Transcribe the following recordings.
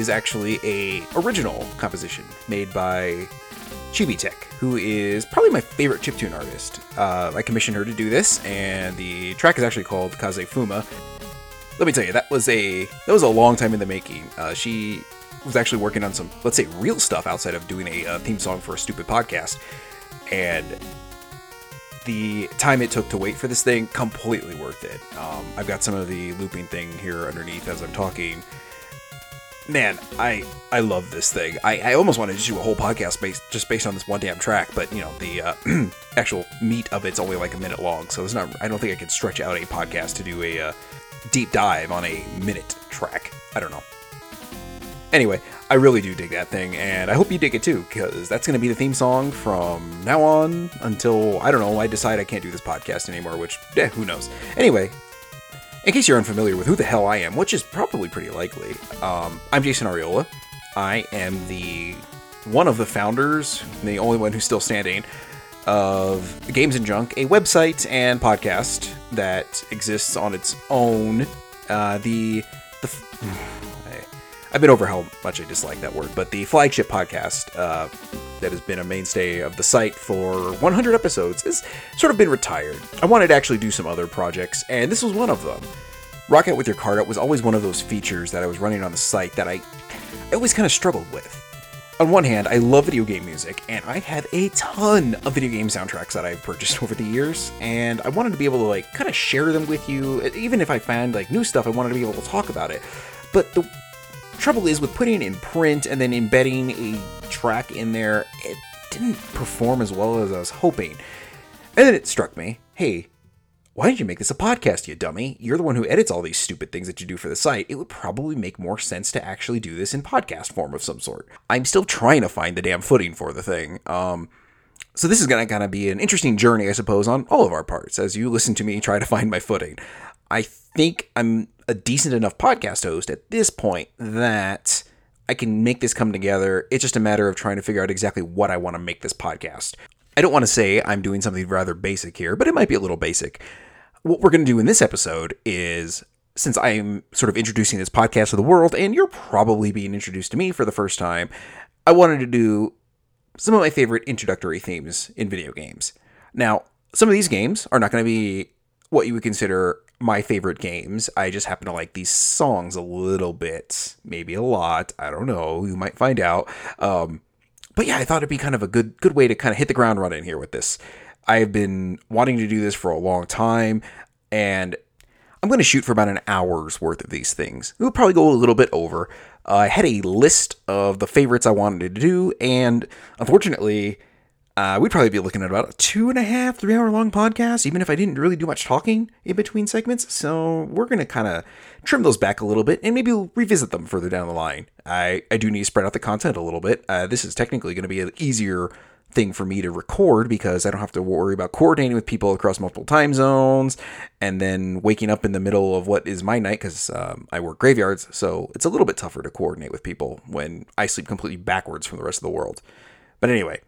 Is actually a original composition made by Chibi Tech, who is probably my favorite chiptune artist. Uh, I commissioned her to do this, and the track is actually called Kaze Fuma. Let me tell you, that was a that was a long time in the making. Uh, she was actually working on some, let's say, real stuff outside of doing a uh, theme song for a stupid podcast, and the time it took to wait for this thing completely worth it. Um, I've got some of the looping thing here underneath as I'm talking. Man, I I love this thing. I, I almost wanted to do a whole podcast based just based on this one damn track, but you know the uh, actual meat of it's only like a minute long, so it's not. I don't think I could stretch out a podcast to do a uh, deep dive on a minute track. I don't know. Anyway, I really do dig that thing, and I hope you dig it too, because that's going to be the theme song from now on until, I don't know, I decide I can't do this podcast anymore, which, eh, who knows. Anyway, in case you're unfamiliar with who the hell I am, which is probably pretty likely, um, I'm Jason Ariola. I am the one of the founders, the only one who's still standing, of Games and Junk, a website and podcast that exists on its own. Uh, the the I've been over how much I dislike that word, but the flagship podcast uh, that has been a mainstay of the site for 100 episodes has sort of been retired. I wanted to actually do some other projects, and this was one of them. Rock Out with Your Cart Out was always one of those features that I was running on the site that I, I always kind of struggled with. On one hand, I love video game music, and I have a ton of video game soundtracks that I've purchased over the years, and I wanted to be able to like kind of share them with you. Even if I found like new stuff, I wanted to be able to talk about it. But the trouble is with putting it in print and then embedding a track in there, it didn't perform as well as I was hoping. And then it struck me, hey, why didn't you make this a podcast, you dummy? You're the one who edits all these stupid things that you do for the site. It would probably make more sense to actually do this in podcast form of some sort. I'm still trying to find the damn footing for the thing. Um, so this is gonna kind of be an interesting journey, I suppose, on all of our parts as you listen to me try to find my footing. I think I'm a decent enough podcast host at this point that I can make this come together. It's just a matter of trying to figure out exactly what I want to make this podcast. I don't want to say I'm doing something rather basic here, but it might be a little basic. What we're going to do in this episode is since I'm sort of introducing this podcast to the world, and you're probably being introduced to me for the first time, I wanted to do some of my favorite introductory themes in video games. Now, some of these games are not going to be what you would consider my favorite games. I just happen to like these songs a little bit, maybe a lot. I don't know. You might find out. Um, but yeah, I thought it'd be kind of a good good way to kind of hit the ground running here with this. I've been wanting to do this for a long time, and I'm going to shoot for about an hour's worth of these things. It'll probably go a little bit over. Uh, I had a list of the favorites I wanted to do, and unfortunately, uh, we'd probably be looking at about a two and a half, three hour long podcast, even if I didn't really do much talking in between segments. So we're going to kind of trim those back a little bit and maybe we'll revisit them further down the line. I, I do need to spread out the content a little bit. Uh, this is technically going to be an easier thing for me to record because I don't have to worry about coordinating with people across multiple time zones and then waking up in the middle of what is my night because um, I work graveyards. So it's a little bit tougher to coordinate with people when I sleep completely backwards from the rest of the world. But anyway,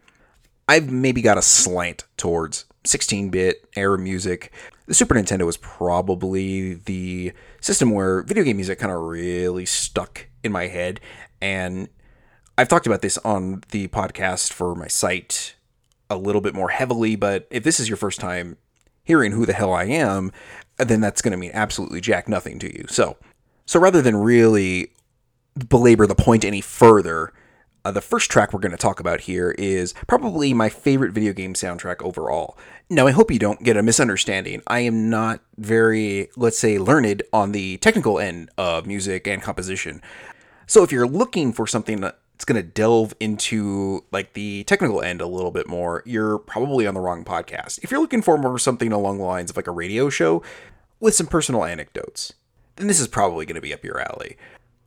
I've maybe got a slant towards 16 bit era music. The Super Nintendo was probably the system where video game music kind of really stuck in my head. And I've talked about this on the podcast for my site a little bit more heavily, but if this is your first time hearing who the hell I am, then that's going to mean absolutely jack nothing to you. So, so rather than really belabor the point any further, uh, the first track we're going to talk about here is probably my favorite video game soundtrack overall. Now, I hope you don't get a misunderstanding. I am not very, let's say, learned on the technical end of music and composition. So, if you're looking for something that's going to delve into like the technical end a little bit more, you're probably on the wrong podcast. If you're looking for more something along the lines of like a radio show with some personal anecdotes, then this is probably going to be up your alley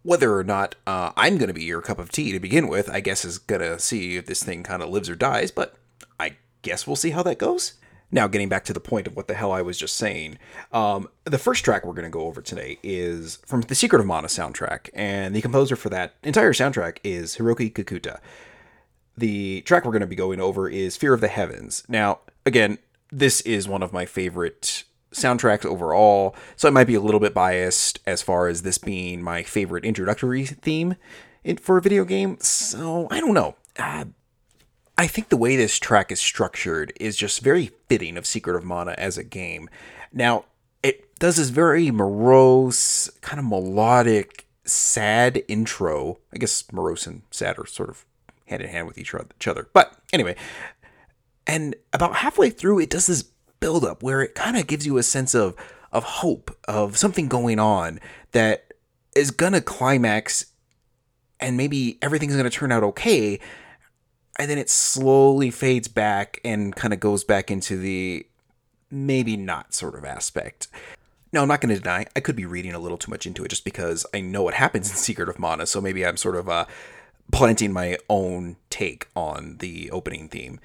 whether or not uh, I'm going to be your cup of tea to begin with, I guess is going to see if this thing kind of lives or dies, but I guess we'll see how that goes. Now, getting back to the point of what the hell I was just saying, um, the first track we're going to go over today is from the Secret of Mana soundtrack, and the composer for that entire soundtrack is Hiroki Kikuta. The track we're going to be going over is Fear of the Heavens. Now, again, this is one of my favorite soundtracks overall, so I might be a little bit biased as far as this being my favorite introductory theme for a video game. So I don't know. Uh, I think the way this track is structured is just very fitting of Secret of Mana as a game. Now, it does this very morose, kind of melodic, sad intro. I guess morose and sad are sort of hand in hand with each other. But anyway, and about halfway through, it does this buildup where it kind of gives you a sense of of hope of something going on that is gonna climax and maybe everything's gonna turn out okay and then it slowly fades back and kind of goes back into the maybe not sort of aspect. Now i'm not going to deny i could be reading a little too much into it just because i know what happens in secret of mana so maybe i'm sort of uh, planting my own take on the opening theme.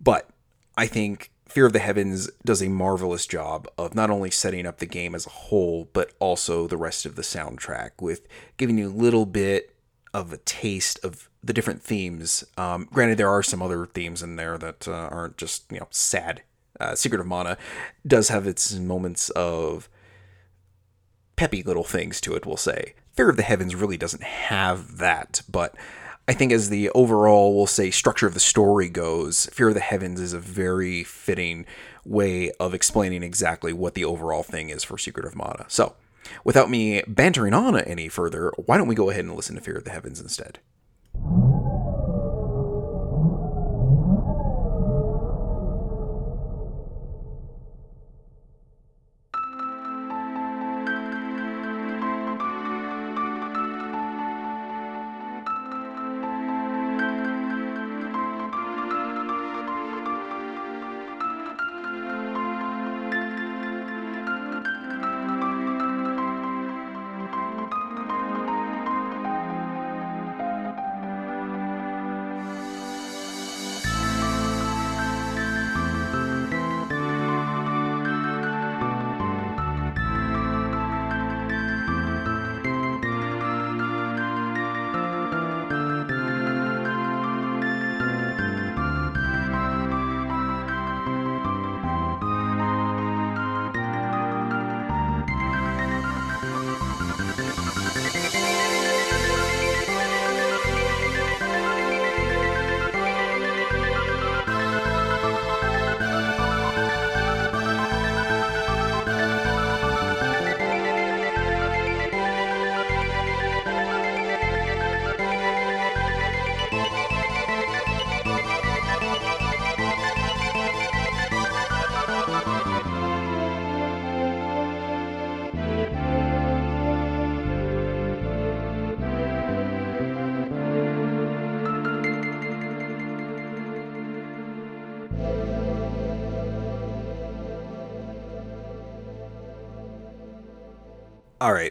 But i think Fear of the Heavens does a marvelous job of not only setting up the game as a whole, but also the rest of the soundtrack with giving you a little bit of a taste of the different themes. Um, granted, there are some other themes in there that uh, aren't just you know sad. Uh, Secret of Mana does have its moments of peppy little things to it. We'll say Fear of the Heavens really doesn't have that, but I think as the overall, we'll say, structure of the story goes, Fear of the Heavens is a very fitting way of explaining exactly what the overall thing is for Secret of Mana. So, without me bantering on any further, why don't we go ahead and listen to Fear of the Heavens instead?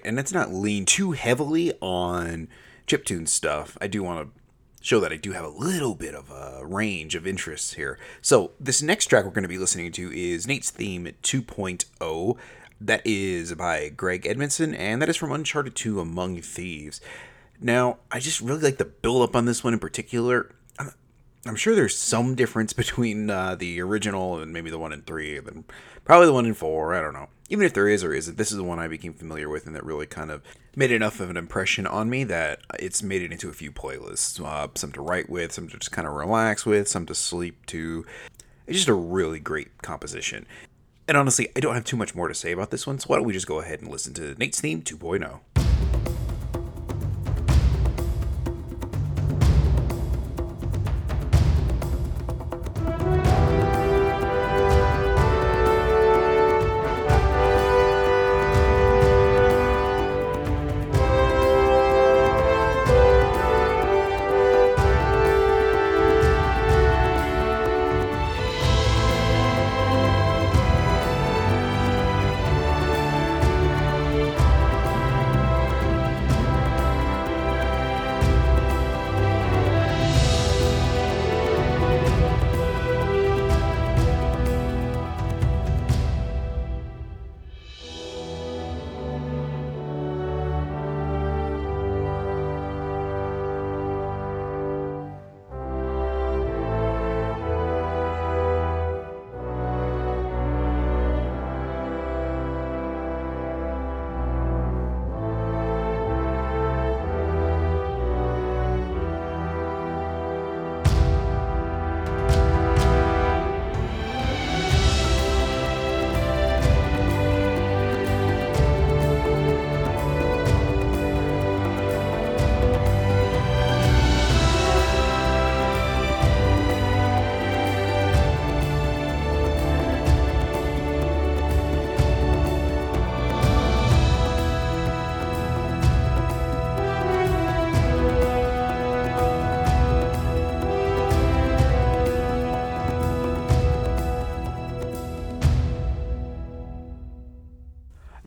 And let's not lean too heavily on chiptune stuff. I do want to show that I do have a little bit of a range of interests here. So, this next track we're going to be listening to is Nate's Theme 2.0. That is by Greg Edmonson, and that is from Uncharted 2 Among Thieves. Now, I just really like the build up on this one in particular. I'm, sure there's some difference between uh, the original and maybe the one in three, and then probably the one in four. I don't know. Even if there is or isn't, this is the one I became familiar with and that really kind of made enough of an impression on me that it's made it into a few playlists. Uh, some to write with, some to just kind of relax with, some to sleep to. It's just a really great composition. And honestly, I don't have too much more to say about this one, so why don't we just go ahead and listen to Nate's theme 2.0.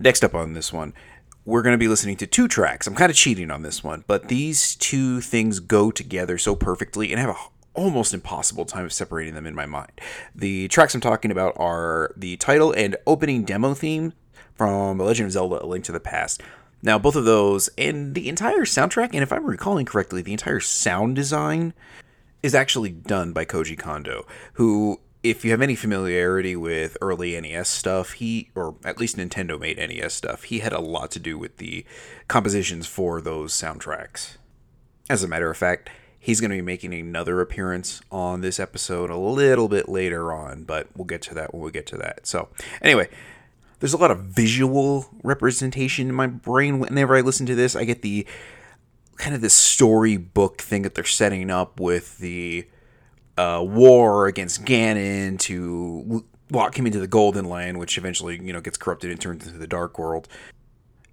Next up on this one, we're going to be listening to two tracks. I'm kind of cheating on this one, but these two things go together so perfectly and have a almost impossible time of separating them in my mind. The tracks I'm talking about are the title and opening demo theme from The Legend of Zelda A Link to the Past. Now, both of those and the entire soundtrack, and if I'm recalling correctly, the entire sound design is actually done by Koji Kondo, who if you have any familiarity with early NES stuff, he, or at least Nintendo made NES stuff, he had a lot to do with the compositions for those soundtracks. As a matter of fact, he's going to be making another appearance on this episode a little bit later on, but we'll get to that when we get to that. So, anyway, there's a lot of visual representation in my brain whenever I listen to this. I get the kind of this storybook thing that they're setting up with the uh, war against Ganon to lock him into the Golden Land, which eventually you know gets corrupted and turned into the Dark World.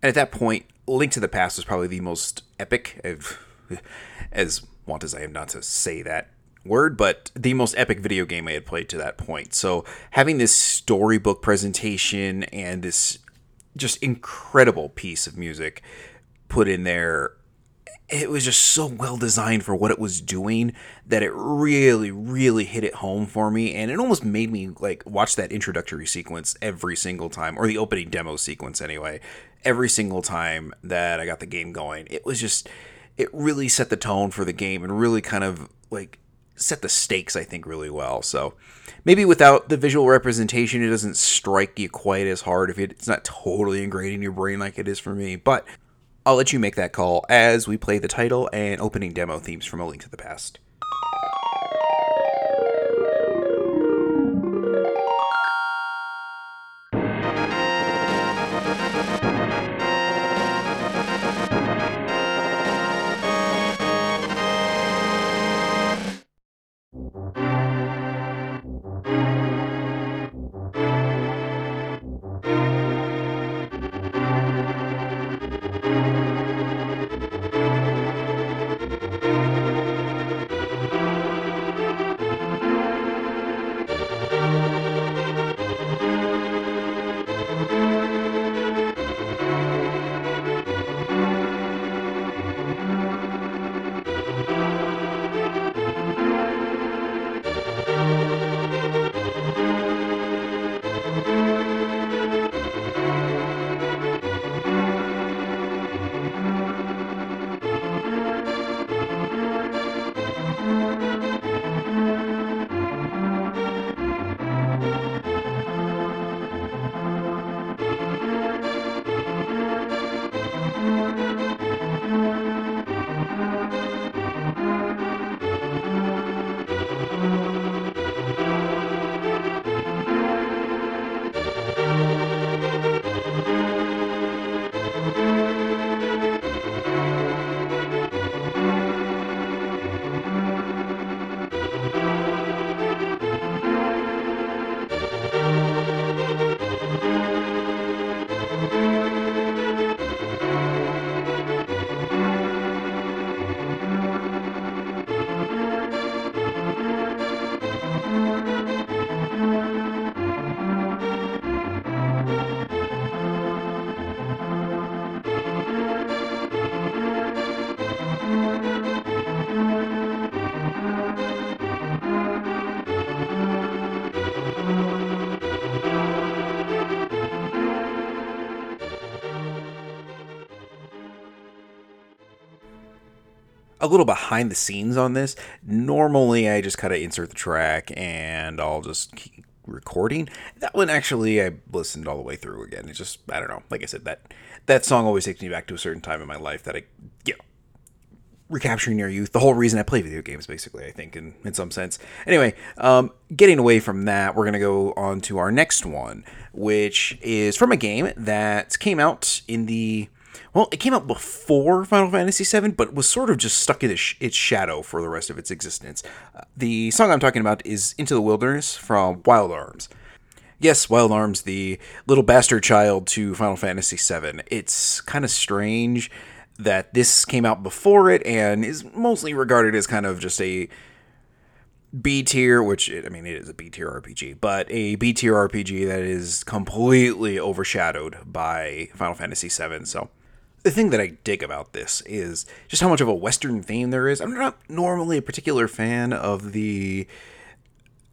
And at that point, Link to the Past was probably the most epic, as want as I am not to say that word, but the most epic video game I had played to that point. So having this storybook presentation and this just incredible piece of music put in there it was just so well designed for what it was doing that it really really hit it home for me and it almost made me like watch that introductory sequence every single time or the opening demo sequence anyway. Every single time that I got the game going it was just it really set the tone for the game and really kind of like set the stakes I think really well. So maybe without the visual representation it doesn't strike you quite as hard if it's not totally ingrained in your brain like it is for me but I'll let you make that call as we play the title and opening demo themes from A Link to the Past. Little behind the scenes on this. Normally, I just kind of insert the track and I'll just keep recording. That one actually, I listened all the way through again. It's just I don't know. Like I said, that that song always takes me back to a certain time in my life that I, you know, recapturing your youth. The whole reason I play video games, basically, I think, in, in some sense. Anyway, um, getting away from that, we're going to go on to our next one, which is from a game that came out in the. Well, it came out before Final Fantasy VII, but was sort of just stuck in its, shadow for the rest of its existence. Uh, the song I'm talking about is Into the Wilderness from Wild Arms. Yes, Wild Arms, the little bastard child to Final Fantasy VII. It's kind of strange that this came out before it and is mostly regarded as kind of just a B tier, which I mean it is a B tier RPG, but a B tier RPG that is completely overshadowed by Final Fantasy VII. So the thing that I dig about this is just how much of a Western theme there is. I'm not normally a particular fan of the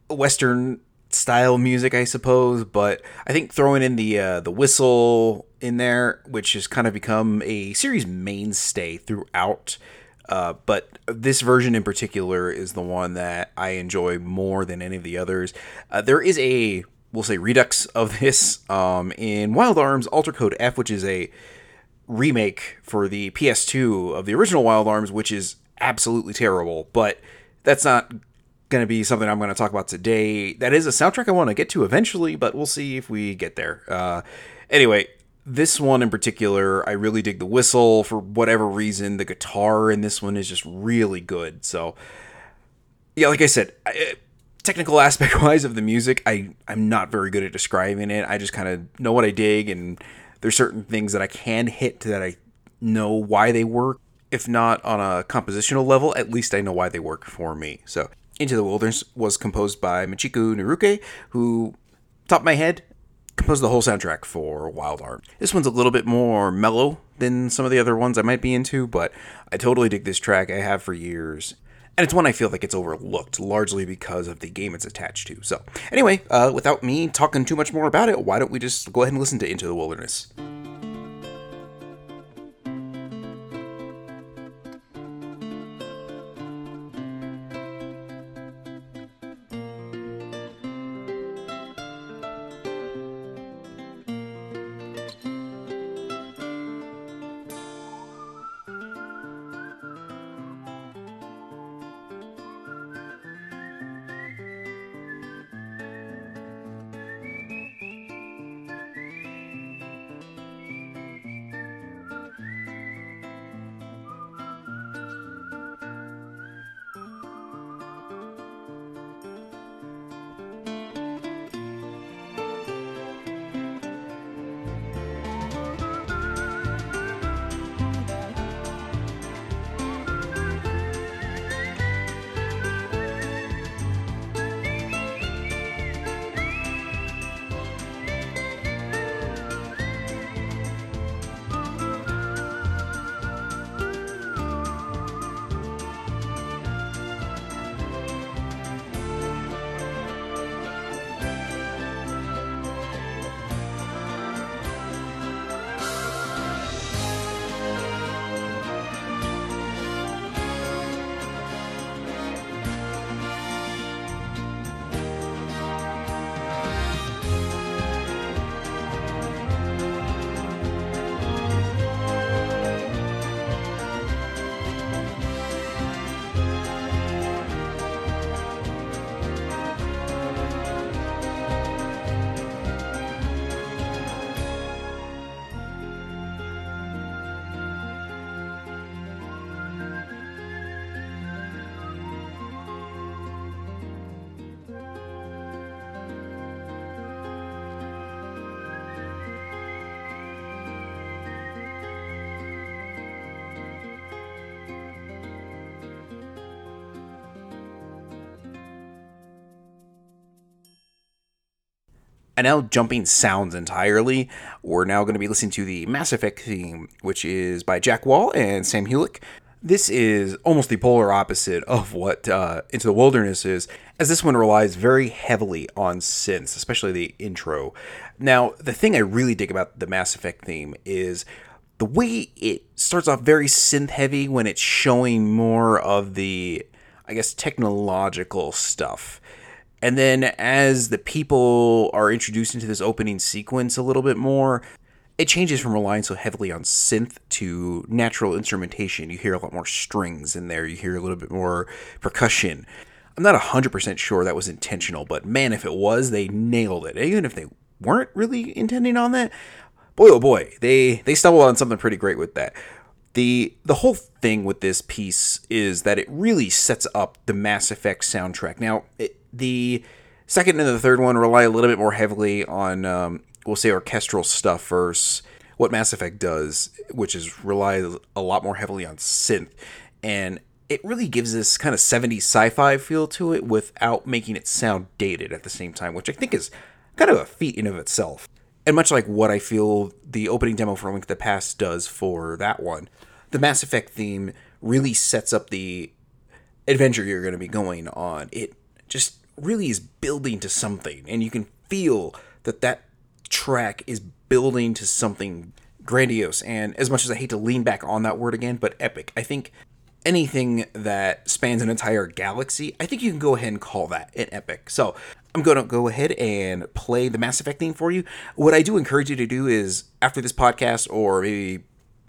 Western style music, I suppose. But I think throwing in the uh, the whistle in there, which has kind of become a series mainstay throughout. Uh, but this version in particular is the one that I enjoy more than any of the others. Uh, there is a we'll say redux of this um, in Wild Arms Alter Code F, which is a remake for the PS2 of the original Wild Arms, which is absolutely terrible. But that's not going to be something I'm going to talk about today. That is a soundtrack I want to get to eventually, but we'll see if we get there. Uh, anyway, this one in particular, I really dig the whistle for whatever reason. The guitar in this one is just really good. So, yeah, like I said, I, technical aspect wise of the music, I I'm not very good at describing it. I just kind of know what I dig, and there's certain things that I can hit that I know why they work. If not on a compositional level, at least I know why they work for me. So into the Wilderness was composed by Michiko Naruke, who, top of my head, composed the whole soundtrack for Wild Arms. This one's a little bit more mellow than some of the other ones I might be into, but I totally dig this track. I have for years. And it's one I feel like it's overlooked, largely because of the game it's attached to. So, anyway, uh, without me talking too much more about it, why don't we just go ahead and listen to Into the Wilderness? And now jumping sounds entirely, we're now going to be listening to the Mass Effect theme, which is by Jack Wall and Sam Hulick. This is almost the polar opposite of what uh, Into the Wilderness is, as this one relies very heavily on synths, especially the intro. Now, the thing I really dig about the Mass Effect theme is the way it starts off very synth heavy when it's showing more of the, I guess, technological stuff. And then as the people are introduced into this opening sequence a little bit more, it changes from relying so heavily on synth to natural instrumentation. You hear a lot more strings in there, you hear a little bit more percussion. I'm not 100% sure that was intentional, but man, if it was, they nailed it. Even if they weren't really intending on that, boy oh boy, they they stumbled on something pretty great with that. The the whole thing with this piece is that it really sets up the Mass Effect soundtrack. Now, it, the second and the third one rely a little bit more heavily on um, we'll say orchestral stuff versus what Mass Effect does, which is rely a lot more heavily on synth. And it really gives this kind of 70s sci-fi feel to it without making it sound dated at the same time, which I think is kind of a feat in of itself. And much like what I feel the opening demo for Link to the Past does for that one, the Mass Effect theme really sets up the adventure you're going to be going on. It just really is building to something, and you can feel that that track is building to something grandiose. And as much as I hate to lean back on that word again, but epic, I think anything that spans an entire galaxy, I think you can go ahead and call that an epic. So I'm going to go ahead and play the Mass Effect theme for you. What I do encourage you to do is after this podcast or maybe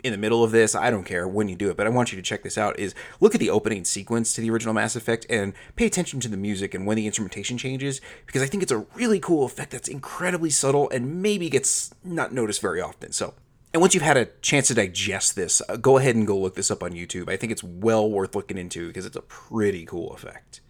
in the middle of this, I don't care when you do it, but I want you to check this out is look at the opening sequence to the original Mass Effect and pay attention to the music and when the instrumentation changes because I think it's a really cool effect that's incredibly subtle and maybe gets not noticed very often. So, and once you've had a chance to digest this, uh, go ahead and go look this up on YouTube. I think it's well worth looking into because it's a pretty cool effect.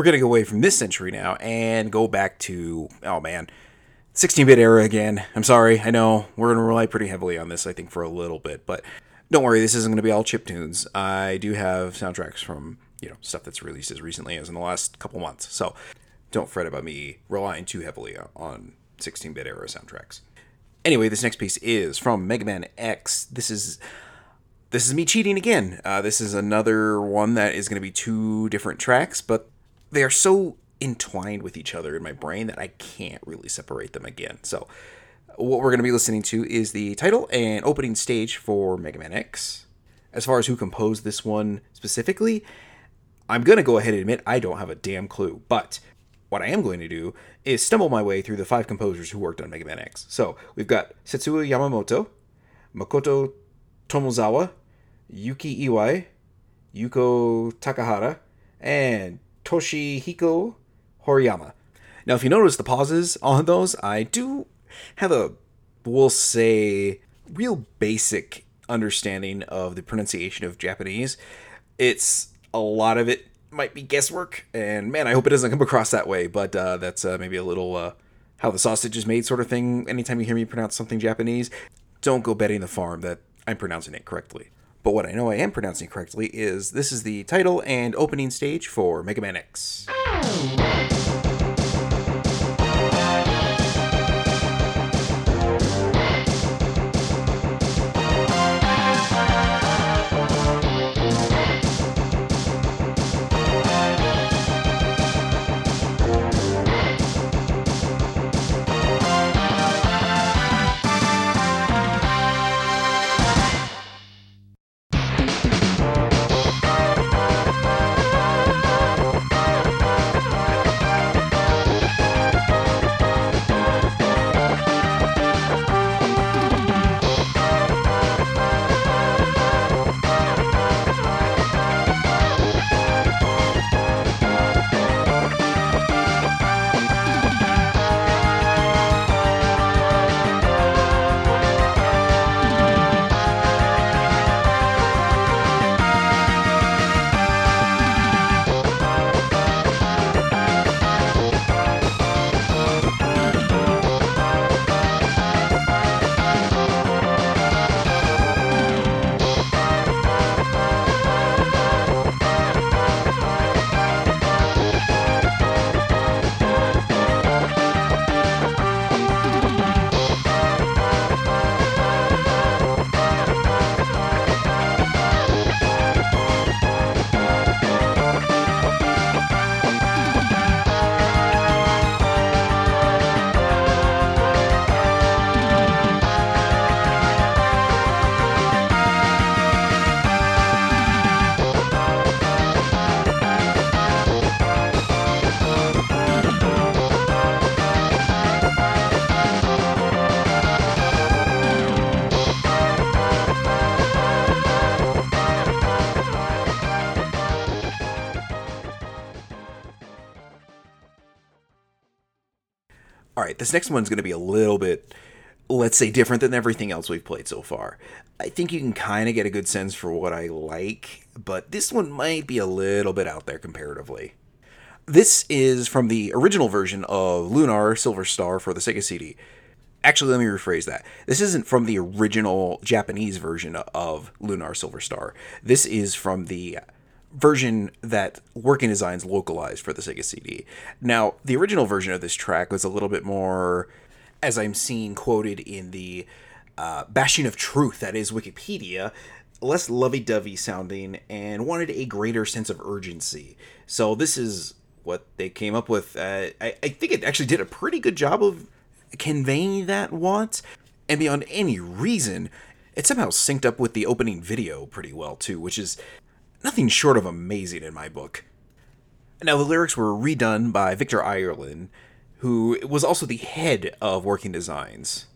We're going to go away from this century now and go back to, oh man, 16 bit era again. I'm sorry. I know we're going to rely pretty heavily on this, I think, for a little bit, but don't worry, this isn't going to be all chip tunes. I do have soundtracks from, you know, stuff that's released as recently as in the last couple months. So don't fret about me relying too heavily on 16 bit era soundtracks. Anyway, this next piece is from Mega Man X. This is this is me cheating again. Uh, this is another one that is going to be two different tracks, but they are so entwined with each other in my brain that I can't really separate them again. So, what we're going to be listening to is the title and opening stage for Mega Man X. As far as who composed this one specifically, I'm going to go ahead and admit I don't have a damn clue, but what I am going to do is stumble my way through the five composers who worked on Mega Man X. So we've got Setsuo Yamamoto, Makoto Tomozawa, Yuki Iwai, Yuko Takahara, and Toshihiko Horiyama. Now, if you notice the pauses on those, I do have a, we'll say, real basic understanding of the pronunciation of Japanese. It's a lot of it might be guesswork, and man, I hope it doesn't come across that way. But uh, that's uh, maybe a little uh, how the sausage is made sort of thing. Anytime you hear me pronounce something Japanese, don't go betting the farm that I'm pronouncing it correctly. But what I know I am pronouncing correctly is this is the title and opening stage for Mega Man X. this next one's going to be a little bit, let's say, different than everything else we've played so far. I think you can kind of get a good sense for what I like, but this one might be a little bit out there comparatively. This is from the original version of Lunar Silver Star for the Sega CD. Actually, let me rephrase that. This isn't from the original Japanese version of Lunar Silver Star. This is from the version that Working Designs localized for the Sega CD. Now, the original version of this track was a little bit more, as I'm seeing quoted in the uh, Bastion of Truth, that is Wikipedia, less lovey dovey sounding and wanted a greater sense of urgency. So, this is what they came up with. Uh, I, I think it actually did a pretty good job of conveying that want. And beyond any reason, it somehow synced up with the opening video pretty well, too, which is nothing short of amazing in my book. Now, the lyrics were redone by Victor Ireland, who was also the head of Working Designs.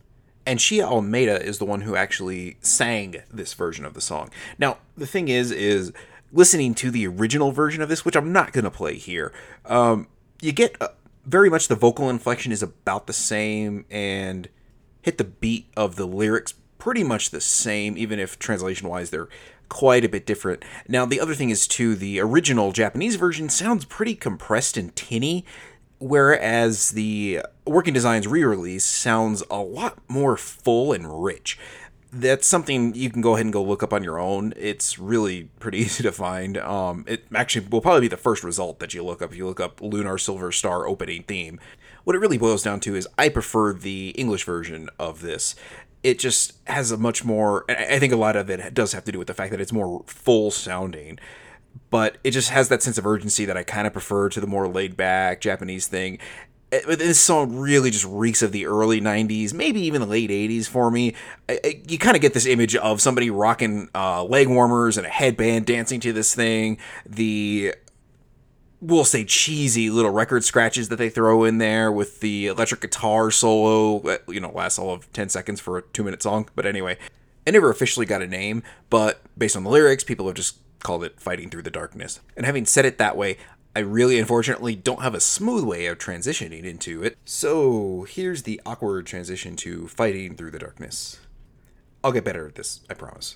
And Shia Almeida is the one who actually sang this version of the song. Now, the thing is, is listening to the original version of this, which I'm not going to play here, um, you get uh, very much the vocal inflection is about the same and hit the beat of the lyrics pretty much the same, even if translation wise they're quite a bit different. Now, the other thing is, too, the original Japanese version sounds pretty compressed and tinny, whereas the Working Designs re release sounds a lot more full and rich. That's something you can go ahead and go look up on your own. It's really pretty easy to find. Um, it actually will probably be the first result that you look up if you look up Lunar Silver Star opening theme. What it really boils down to is I prefer the English version of this it just has a much more i think a lot of it does have to do with the fact that it's more full sounding but it just has that sense of urgency that i kind of prefer to the more laid back japanese thing. This song really just reeks of the early 90s maybe even the late 80s for me. You kind of get this image of somebody rocking uh, leg warmers and a headband dancing to this thing. The we'll say cheesy little record scratches that they throw in there with the electric guitar solo that, you know lasts all of 10 seconds for a two minute song but anyway. It never officially got a name but based on the lyrics people have just called it fighting through the darkness. And having said it that way i really unfortunately don't have a smooth way of transitioning into it. So here's the awkward transition to fighting through the darkness. I'll get better at this i promise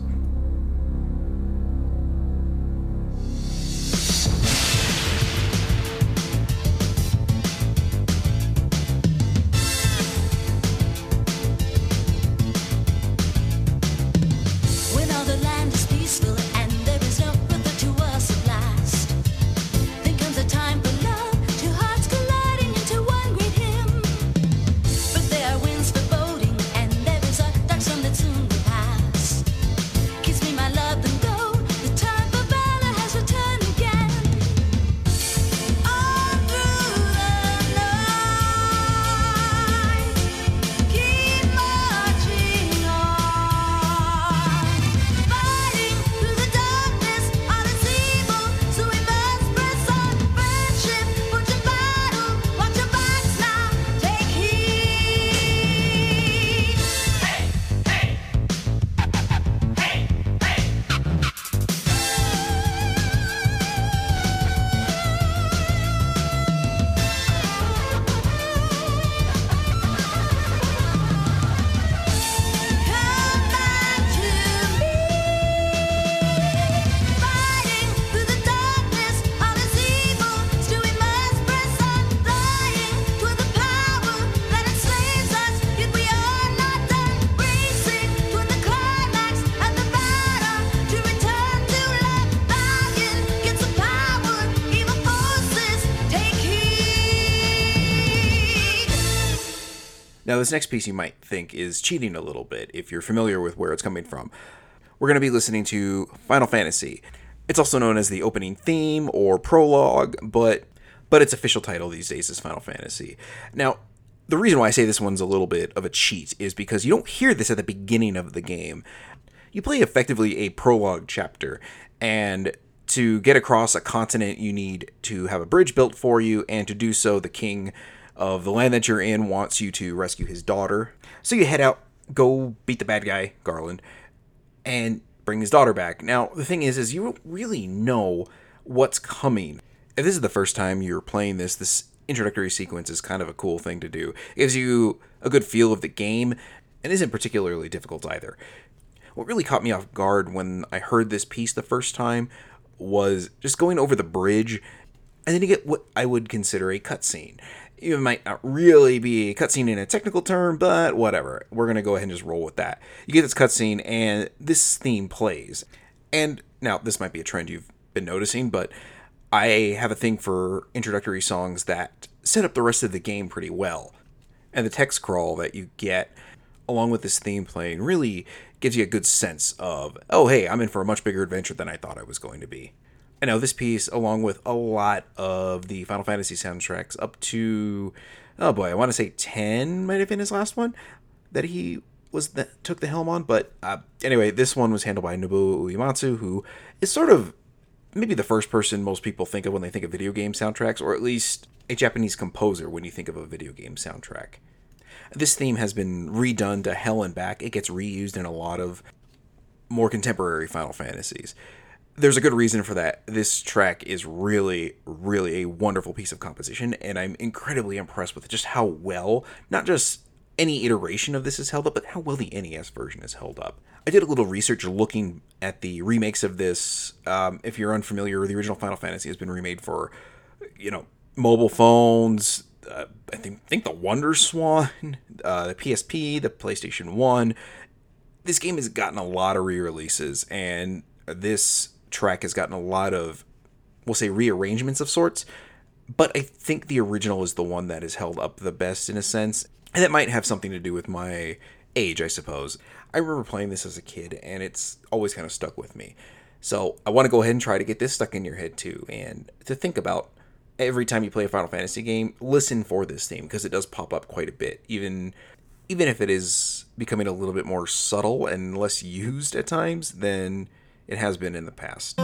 Now, this next piece you might think is cheating a little bit if you're familiar with where it's coming from. We're going to be listening to Final Fantasy. It's also known as the opening theme or prologue, but but its official title these days is Final Fantasy. Now, the reason why I say this one's a little bit of a cheat is because you don't hear this at the beginning of the game. You play effectively a prologue chapter, and to get across a continent, you need to have a bridge built for you, and to do so, the king of the land that you're in wants you to rescue his daughter. So you head out, go beat the bad guy, Garland, and bring his daughter back. Now, the thing is, is you don't really know what's coming. If this is the first time you're playing this, this introductory sequence is kind of a cool thing to do. It gives you a good feel of the game and isn't particularly difficult either. What really caught me off guard when I heard this piece the first time was just going over the bridge and then you get what I would consider a cutscene. It might not really be a cutscene in a technical term, but whatever. We're going to go ahead and just roll with that. You get this cutscene, and this theme plays. And now, this might be a trend you've been noticing, but I have a thing for introductory songs that set up the rest of the game pretty well. And the text crawl that you get along with this theme playing really gives you a good sense of, oh, hey, I'm in for a much bigger adventure than I thought I was going to be. I know this piece, along with a lot of the Final Fantasy soundtracks, up to oh boy, I want to say ten might have been his last one that he was that took the helm on. But uh, anyway, this one was handled by Nobuo Uematsu, who is sort of maybe the first person most people think of when they think of video game soundtracks, or at least a Japanese composer when you think of a video game soundtrack. This theme has been redone to hell and back. It gets reused in a lot of more contemporary Final Fantasies there's a good reason for that. This track is really, really a wonderful piece of composition, and I'm incredibly impressed with just how well, not just any iteration of this is held up, but how well the NES version is held up. I did a little research looking at the remakes of this. Um, if you're unfamiliar, the original Final Fantasy has been remade for, you know, mobile phones. Uh, I think think the Wonder Swan, uh, the PSP, the PlayStation One. This game has gotten a lot of re-releases, and this track has gotten a lot of, we'll say, rearrangements of sorts. But I think the original is the one that is held up the best in a sense. And that might have something to do with my age, I suppose. I remember playing this as a kid, and it's always kind of stuck with me. So I want to go ahead and try to get this stuck in your head too, and to think about every time you play a Final Fantasy game, listen for this theme because it does pop up quite a bit, even even if it is becoming a little bit more subtle and less used at times than it has been in the past.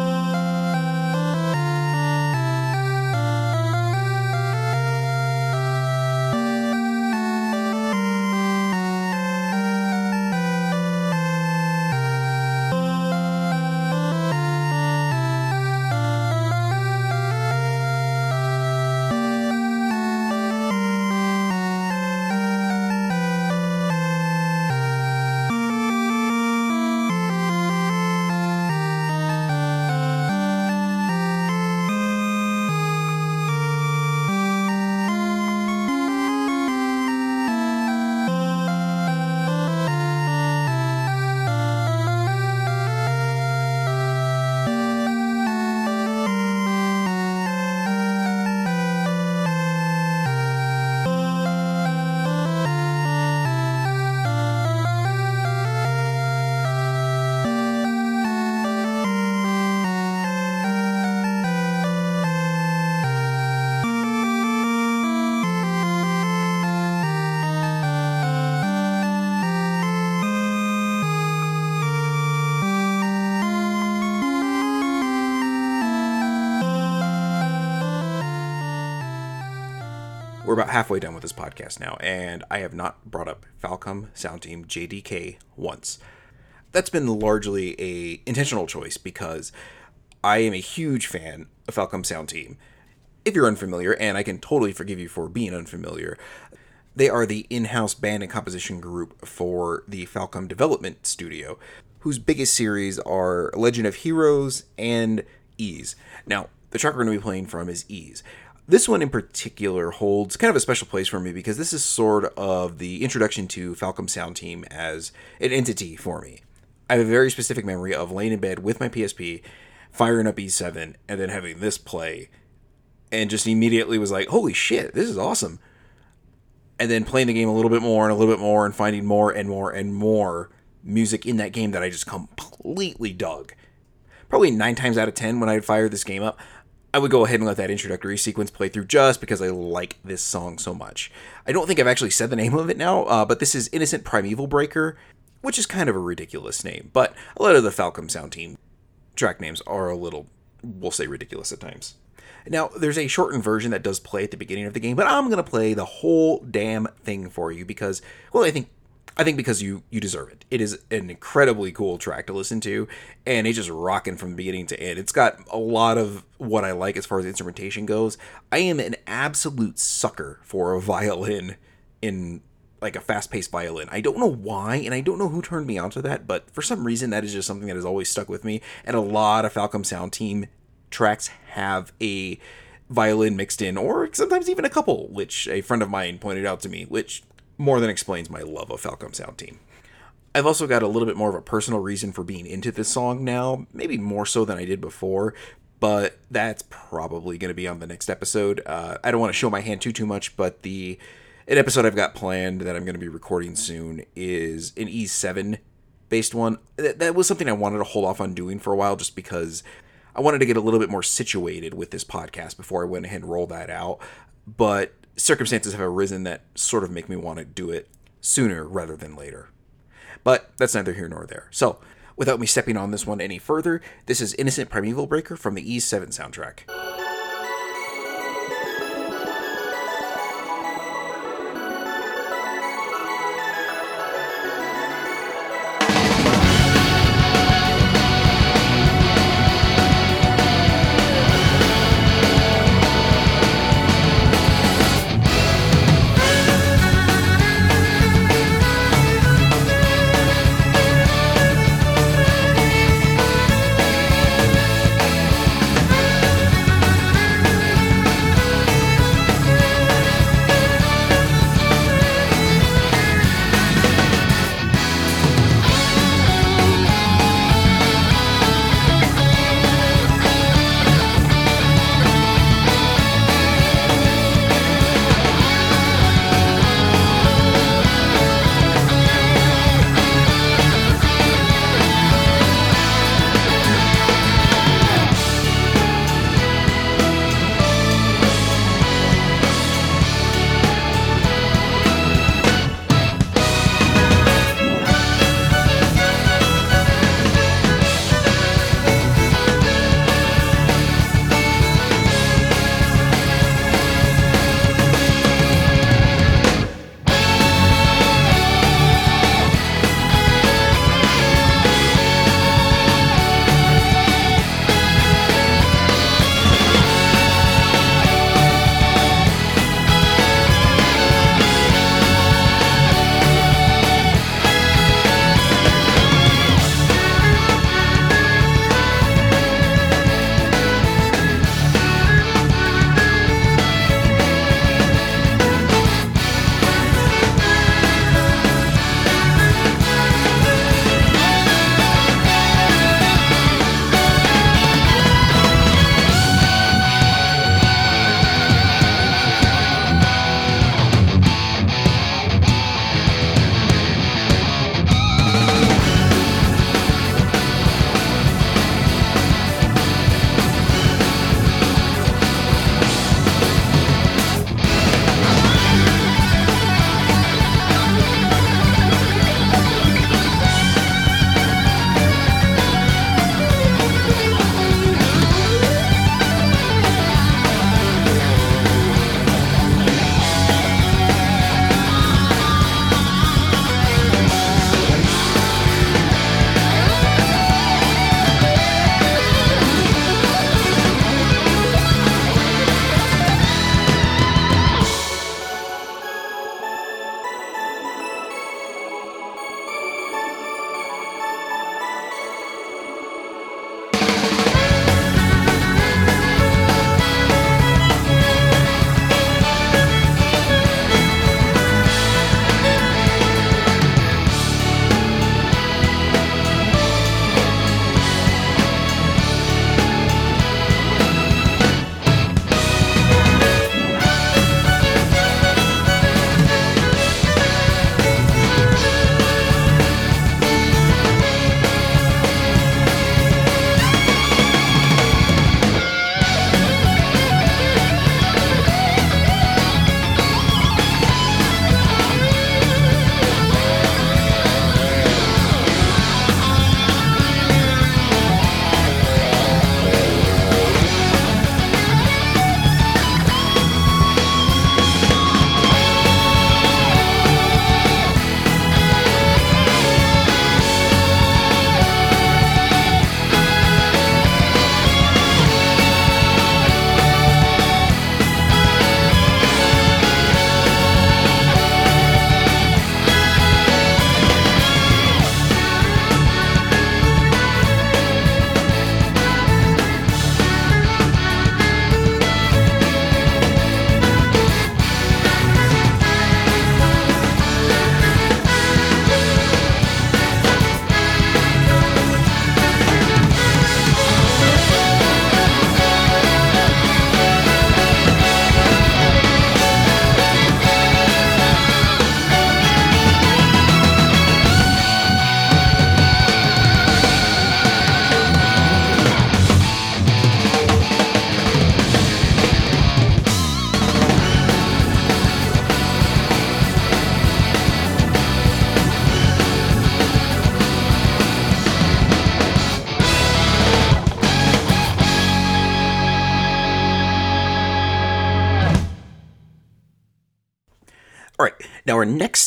Halfway done with this podcast now, and I have not brought up Falcom Sound Team JDK once. That's been largely a intentional choice because I am a huge fan of Falcom Sound Team. If you're unfamiliar, and I can totally forgive you for being unfamiliar, they are the in house band and composition group for the Falcom Development Studio, whose biggest series are Legend of Heroes and Ys. Now, the track we're going to be playing from is Ys. This one in particular holds kind of a special place for me because this is sort of the introduction to Falcom Sound Team as an entity for me. I have a very specific memory of laying in bed with my PSP, firing up Ys Seven, and then having this play, and just immediately was like, holy shit, this is awesome. And then playing the game a little bit more and a little bit more and finding more and more and more music in that game that I just completely dug. Probably nine times out of ten when I'd fire this game up, I would go ahead and let that introductory sequence play through just because I like this song so much. I don't think I've actually said the name of it now, uh, but this is Innocent Primeval Breaker, which is kind of a ridiculous name. But a lot of the Falcom Sound Team track names are a little, we'll say, ridiculous at times. Now, there's a shortened version that does play at the beginning of the game, but I'm going to play the whole damn thing for you because, well, I think I think because you you deserve it. It is an incredibly cool track to listen to, and it's just rocking from beginning to end. It's got a lot of what I like as far as instrumentation goes. I am an absolute sucker for a violin in like a fast-paced violin. I don't know why, and I don't know who turned me onto that, but for some reason that is just something that has always stuck with me. And a lot of Falcom Sound Team tracks have a violin mixed in, or sometimes even a couple, which a friend of mine pointed out to me, which more than explains my love of Falcom Sound Team. I've also got a little bit more of a personal reason for being into this song now, maybe more so than I did before, but that's probably going to be on the next episode. Uh, I don't want to show my hand too too much, but the an episode I've got planned that I'm going to be recording soon is an Ys Seven based one. That, that was something I wanted to hold off on doing for a while just because I wanted to get a little bit more situated with this podcast before I went ahead and rolled that out. But circumstances have arisen that sort of make me want to do it sooner rather than later. But that's neither here nor there. So, without me stepping on this one any further, this is Innocent Primeval Breaker from the Ys Seven soundtrack.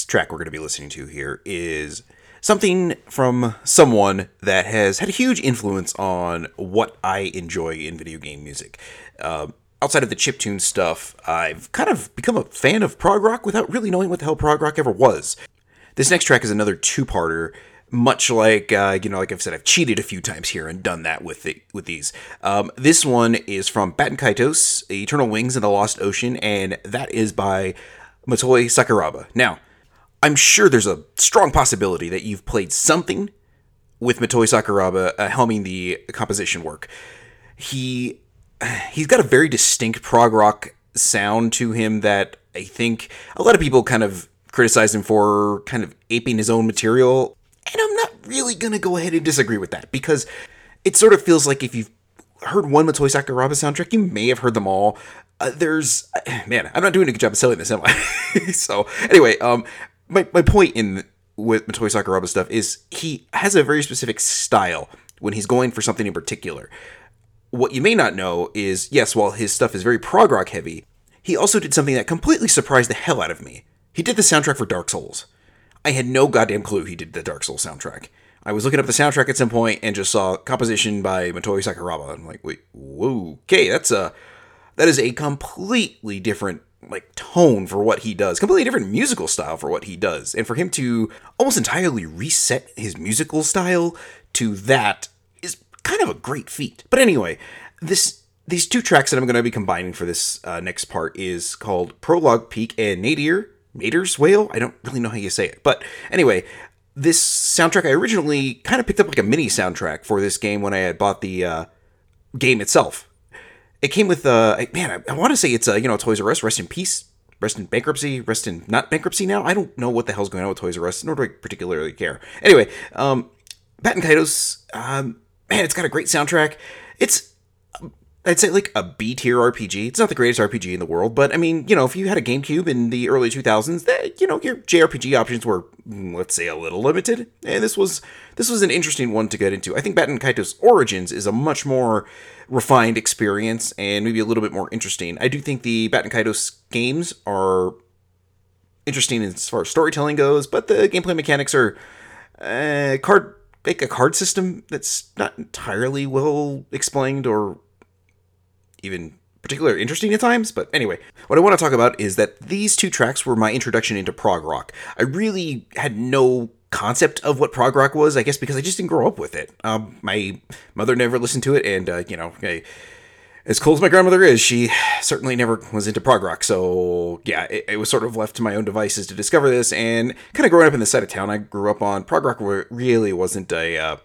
Track we're going to be listening to here is something from someone that has had a huge influence on what I enjoy in video game music. Uh, outside of the chip chiptune stuff, I've kind of become a fan of prog rock without really knowing what the hell prog rock ever was. This next track is another two-parter, much like uh, you know, like I've said, I've cheated a few times here and done that with the, with these. Um, this one is from Baten Kaitos, Eternal Wings and the Lost Ocean, and that is by Motoi Sakuraba. Now, I'm sure there's a strong possibility that you've played something with Motoi Sakuraba uh, helming the composition work. He he's got a very distinct prog rock sound to him that I think a lot of people kind of criticize him for kind of aping his own material. And I'm not really going to go ahead and disagree with that because it sort of feels like if you've heard one Motoi Sakuraba soundtrack, you may have heard them all. Uh, there's, man, I'm not doing a good job of selling this, am I? so, anyway, um, my, my point in with Motoi Sakuraba stuff is he has a very specific style when he's going for something in particular what you may not know is yes, while his stuff is very prog rock heavy, he also did something that completely surprised the hell out of me. He did the soundtrack for Dark Souls. I had no goddamn clue he did the Dark Souls soundtrack. I was looking up the soundtrack at some point and just saw composition by Motoi Sakuraba. I'm like, wait, whoa, okay, that's a that is a completely different like tone for what he does, completely different musical style for what he does, and for him to almost entirely reset his musical style to that is kind of a great feat. But anyway, this these two tracks that I'm going to be combining for this uh, next part is called Prologue Peak and Nadir Nadir's Whale. I don't really know how you say it, but anyway, this soundtrack I originally kind of picked up like a mini soundtrack for this game when I had bought the uh, game itself. It came with uh man, I, I want to say it's uh, you know Toys R Us, rest in peace, rest in bankruptcy, rest in not bankruptcy now. I don't know what the hell's going on with Toys R Us, nor do I particularly care. Anyway, um, Baten Kaitos, um, man, it's got a great soundtrack. It's I'd say like a B tier RPG. It's not the greatest RPG in the world, but I mean, you know, if you had a GameCube in the early 2000s, that you know, your JRPG options were mm, let's say a little limited, and this was this was an interesting one to get into. I think Baten Kaitos Origins is a much more refined experience and maybe a little bit more interesting. I do think the Baten Kaitos games are interesting as far as storytelling goes, but the gameplay mechanics are uh, card like a card system that's not entirely well explained or even particularly interesting at times. But anyway, what I want to talk about is that these two tracks were my introduction into prog rock. I really had no concept of what prog rock was, I guess, because I just didn't grow up with it. Um, my mother never listened to it, and uh, you know, I, as cool as my grandmother is, she certainly never was into prog rock. So yeah, it, it, was sort of left to my own devices to discover this. And kind of growing up in the side of town I grew up on, prog rock really wasn't a uh,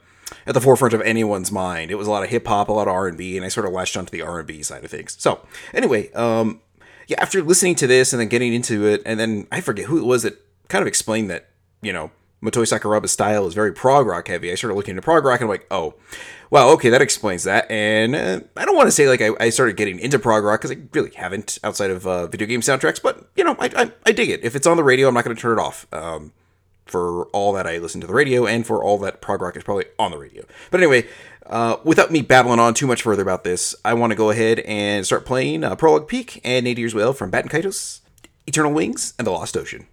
at the forefront of anyone's mind. It was a lot of hip hop, a lot of R and B, and I sort of latched onto the R and B side of things. So anyway, um, yeah, after listening to this and then getting into it, and then I forget who it was that kind of explained that you know Motoi Sakuraba's style is very prog rock heavy. I started looking into prog rock and I'm like, oh, well, okay, that explains that. And uh, I don't want to say like I, I, started getting into prog rock because I really haven't outside of uh, video game soundtracks, but you know, I, I, I, dig it. If it's on the radio, I'm not going to turn it off. Um, for all that I listen to the radio and for all that prog rock is probably on the radio. But anyway, uh, without me babbling on too much further about this, I want to go ahead and start playing uh, Prologue Peak and Nadir's Whale from Baten Kaitos, Eternal Wings, and The Lost Ocean.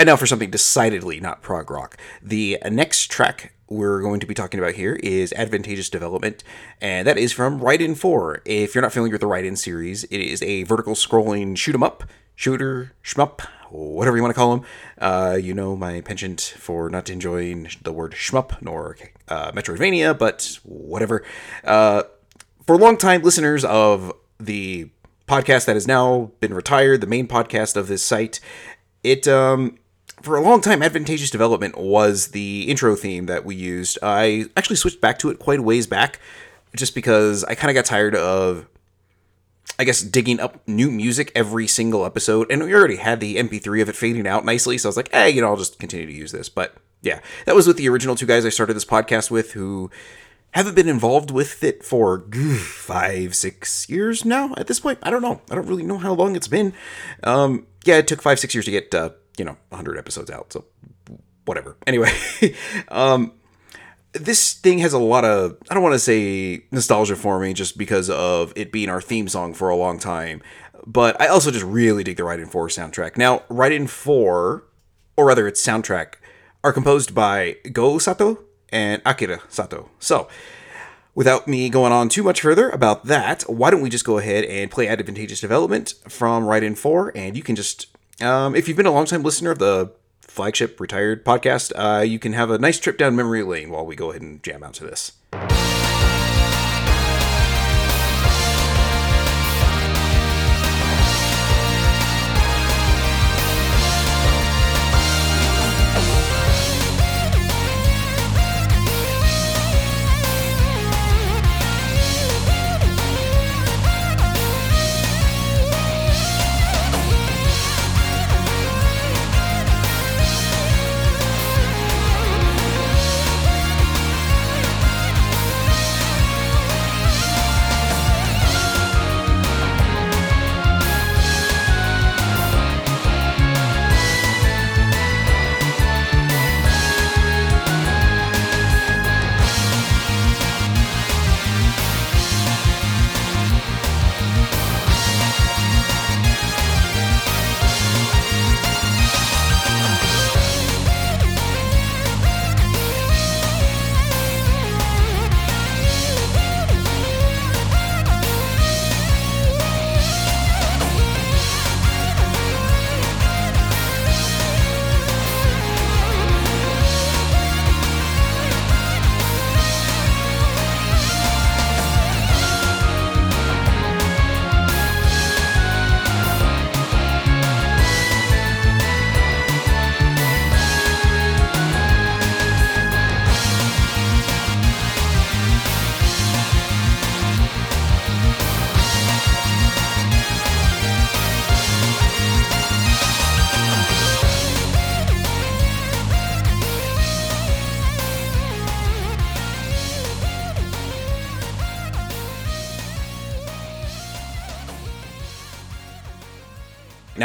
And now for something decidedly not prog rock. The next track we're going to be talking about here is Advantageous Development, and that is from Raiden 4. If you're not familiar with the Raiden series, it is a vertical scrolling shoot 'em up, shooter, shmup, whatever you want to call them. Uh, you know my penchant for not enjoying the word shmup nor uh, Metroidvania, but whatever. Uh, for long-time listeners of the podcast that has now been retired, the main podcast of this site, it um for a long time, Advantageous Development was the intro theme that we used. I actually switched back to it quite a ways back, just because I kind of got tired of, I guess, digging up new music every single episode, and we already had the MP3 of it fading out nicely, so I was like, hey, you know, I'll just continue to use this. But yeah, that was with the original two guys I started this podcast with who haven't been involved with it for five, six years now at this point. I don't know. I don't really know how long it's been. Um, yeah, it took five, six years to get uh, you know 100 episodes out so whatever. Anyway um this thing has a lot of i don't want to say nostalgia for me just because of it being our theme song for a long time but i also just really dig the Raiden 4 soundtrack. Now Raiden 4 or rather its soundtrack are composed by go sato and akira sato. So Without me going on too much further about that, why don't we just go ahead and play Advantageous Development from Raiden 4, and you can just um, if you've been a long-time listener of the flagship retired podcast, uh, you can have a nice trip down memory lane while we go ahead and jam out to this.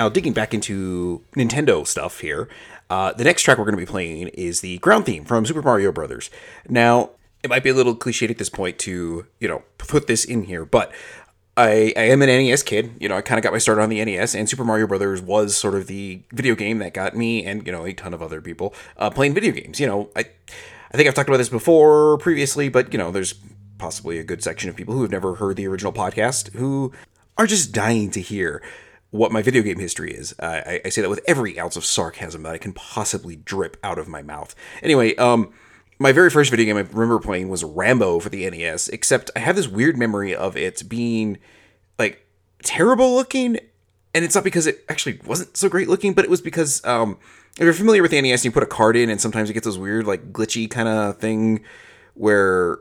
Now, digging back into Nintendo stuff here, uh, the next track we're going to be playing is the ground theme from Super Mario Brothers. Now, it might be a little cliched at this point to, you know, put this in here, but I, I am an NES kid. You know, I kind of got my start on the NES, and Super Mario Brothers was sort of the video game that got me and, you know, a ton of other people uh, playing video games. You know, I, I think I've talked about this before previously, but, you know, there's possibly a good section of people who have never heard the original podcast who are just dying to hear what my video game history is. Uh, I, I, say that with every ounce of sarcasm that I can possibly drip out of my mouth. Anyway, um, my very first video game I remember playing was Rambo for the NES, except I have this weird memory of it being like terrible looking. And it's not because it actually wasn't so great looking, but it was because um, if you're familiar with the NES, you put a card in, and sometimes it gets those weird, like glitchy kind of thing where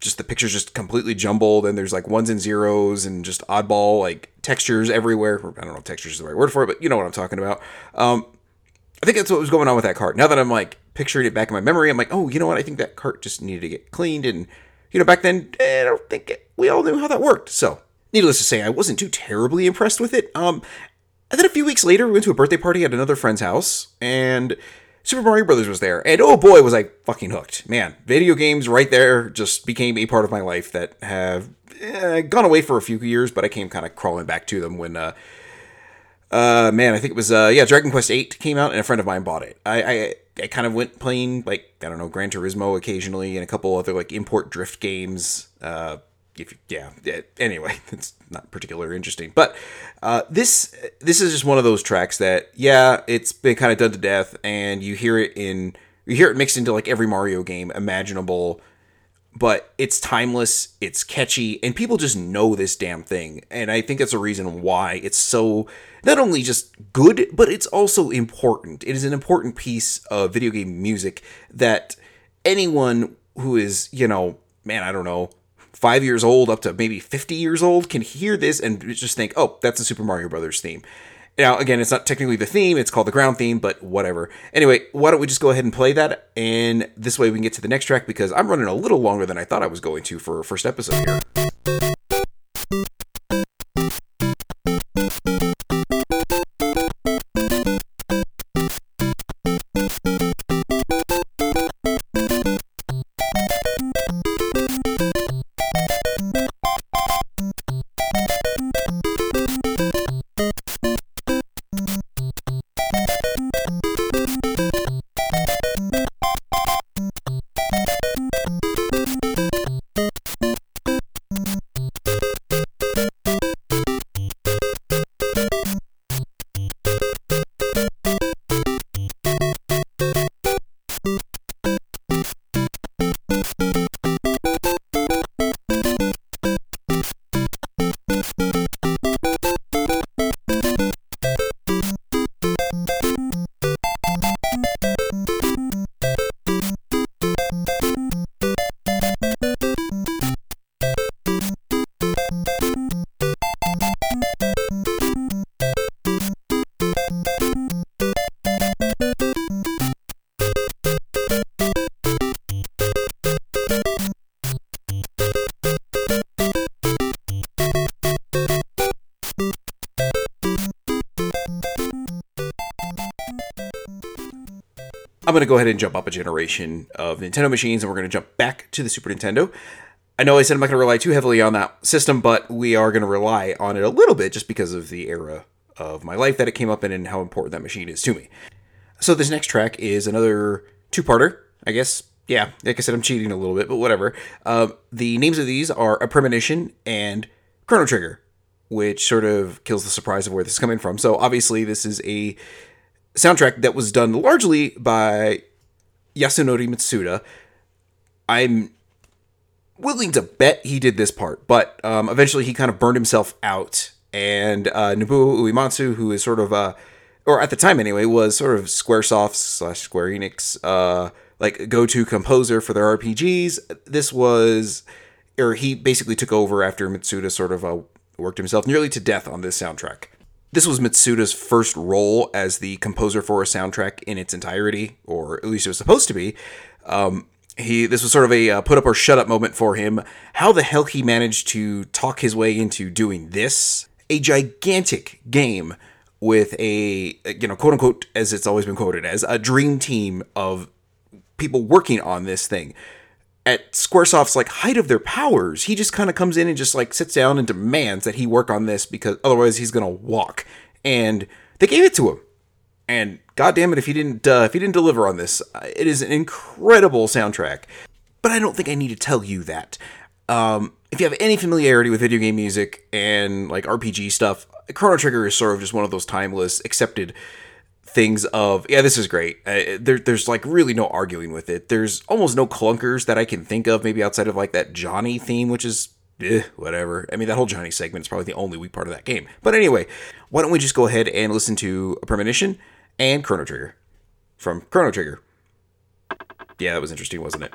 just the picture's just completely jumbled and there's like ones and zeros and just oddball like textures everywhere. I don't know if textures is the right word for it, but you know what I'm talking about. Um, I think that's what was going on with that cart. Now that I'm like picturing it back in my memory, I'm like, oh, you know what? I think that cart just needed to get cleaned. And, you know, back then, eh, I don't think it, we all knew how that worked. So, needless to say, I wasn't too terribly impressed with it. Um, and then a few weeks later, we went to a birthday party at another friend's house, and Super Mario Brothers was there, and oh boy, was I fucking hooked. Man, video games right there just became a part of my life that have eh, gone away for a few years, but I came kind of crawling back to them when uh, uh, man, I think it was uh, yeah, Dragon Quest Eight came out, and a friend of mine bought it. I, I I kind of went playing like I don't know Gran Turismo occasionally, and a couple other like import drift games. Uh, if yeah, yeah, anyway, it's not particularly interesting, but uh, this this is just one of those tracks that yeah, it's been kind of done to death, and you hear it in you hear it mixed into like every Mario game imaginable but it's timeless, it's catchy, and people just know this damn thing. And I think that's a reason why it's so not only just good, but it's also important. It is an important piece of video game music that anyone who is, you know, man, I don't know, five years old up to maybe 50 years old can hear this and just think, oh, that's a Super Mario Brothers theme. Now, again, it's not technically the theme, it's called the ground theme, but whatever. Anyway, why don't we just go ahead and play that? And this way we can get to the next track because I'm running a little longer than I thought I was going to for a first episode here. Go ahead and jump up a generation of Nintendo machines and we're going to jump back to the Super Nintendo. I know I said I'm not going to rely too heavily on that system, but we are going to rely on it a little bit just because of the era of my life that it came up in and how important that machine is to me. So this next track is another two-parter, I guess. Yeah, like I said, I'm cheating a little bit, but whatever. Um, the names of these are A Premonition and Chrono Trigger, which sort of kills the surprise of where this is coming from. So obviously, this is a soundtrack that was done largely by Yasunori Mitsuda. I'm willing to bet he did this part, but um, eventually he kind of burned himself out. And uh, Nobuo Uematsu, who is sort of, uh, or at the time anyway, was sort of SquareSoft slash Square Enix, uh, like go-to composer for their RPGs. This was, or he basically took over after Mitsuda sort of uh, worked himself nearly to death on this soundtrack. This was Mitsuda's first role as the composer for a soundtrack in its entirety, or at least it was supposed to be. Um, he this was sort of a uh, put up or shut up moment for him. How the hell he managed to talk his way into doing this? A gigantic game with a you know quote unquote as it's always been quoted as a dream team of people working on this thing at Squaresoft's like height of their powers, he just kind of comes in and just like sits down and demands that he work on this because otherwise he's gonna walk. And they gave it to him. And god damn it, if he didn't uh, if he didn't deliver on this, uh, it is an incredible soundtrack. But I don't think I need to tell you that. Um, if you have any familiarity with video game music and like RPG stuff, Chrono Trigger is sort of just one of those timeless, accepted things of yeah this is great. Uh, there, there's like really no arguing with it. There's almost no clunkers that i can think of maybe outside of like that johnny theme which is eh, whatever. I mean that whole johnny segment is probably the only weak part of that game. But anyway why don't we just go ahead and listen to a premonition and chrono trigger from chrono trigger. Yeah that was interesting wasn't it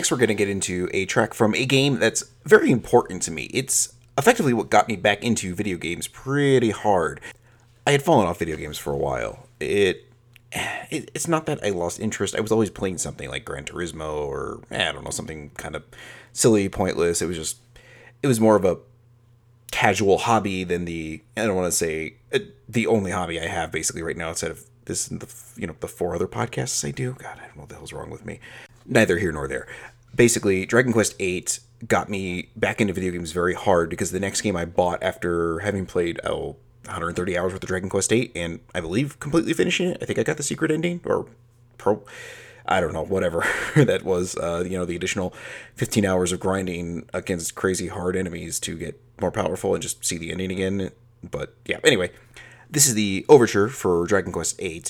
next, we're going to get into a track from a game that's very important to me. It's effectively what got me back into video games pretty hard. I had fallen off video games for a while. It, it it's not that I lost interest. I was always playing something like Gran Turismo or eh, I don't know something kind of silly, pointless. It was just it was more of a casual hobby than the I don't want to say uh, the only hobby I have basically right now outside of this and the you know the four other podcasts I do. God, I don't know what the hell's wrong with me. Neither here nor there. Basically, Dragon Quest VIII got me back into video games very hard because the next game I bought after having played oh 130 hours worth of Dragon Quest VIII and I believe completely finishing it. I think I got the secret ending or pro. I don't know, whatever that was. Uh, you know, the additional 15 hours of grinding against crazy hard enemies to get more powerful and just see the ending again. But yeah, anyway, this is the overture for Dragon Quest VIII,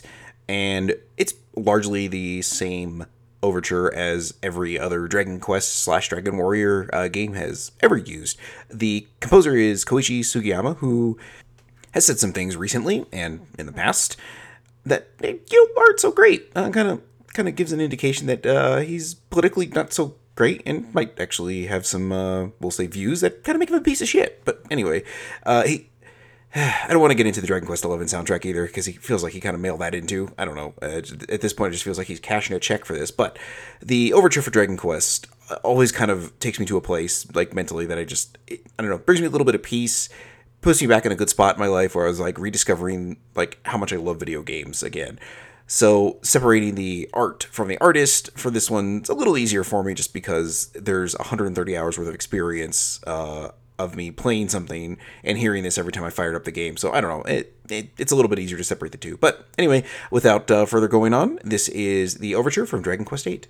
and it's largely the same overture as every other Dragon Quest slash Dragon Warrior uh, game has ever used. The composer is Koichi Sugiyama, who has said some things recently and in the past that eh, you know, aren't so great. Kind of kind of gives an indication that uh, he's politically not so great and might actually have some uh, we'll say views that kind of make him a piece of shit. But anyway, uh, he. I don't want to get into the Dragon Quest XI soundtrack either because he feels like he kind of mailed that into. I don't know. Uh, at this point, it just feels like he's cashing a check for this. But the overture for Dragon Quest uh, always kind of takes me to a place, like mentally, that I just, I don't know, brings me a little bit of peace puts me back in a good spot in my life where I was like rediscovering like how much I love video games again. So separating the art from the artist for this one, it's a little easier for me just because there's 130 hours worth of experience uh, of me playing something and hearing this every time I fired up the game. So I don't know, it, it it's a little bit easier to separate the two. But anyway, without uh, further going on, this is the overture from Dragon Quest VIII.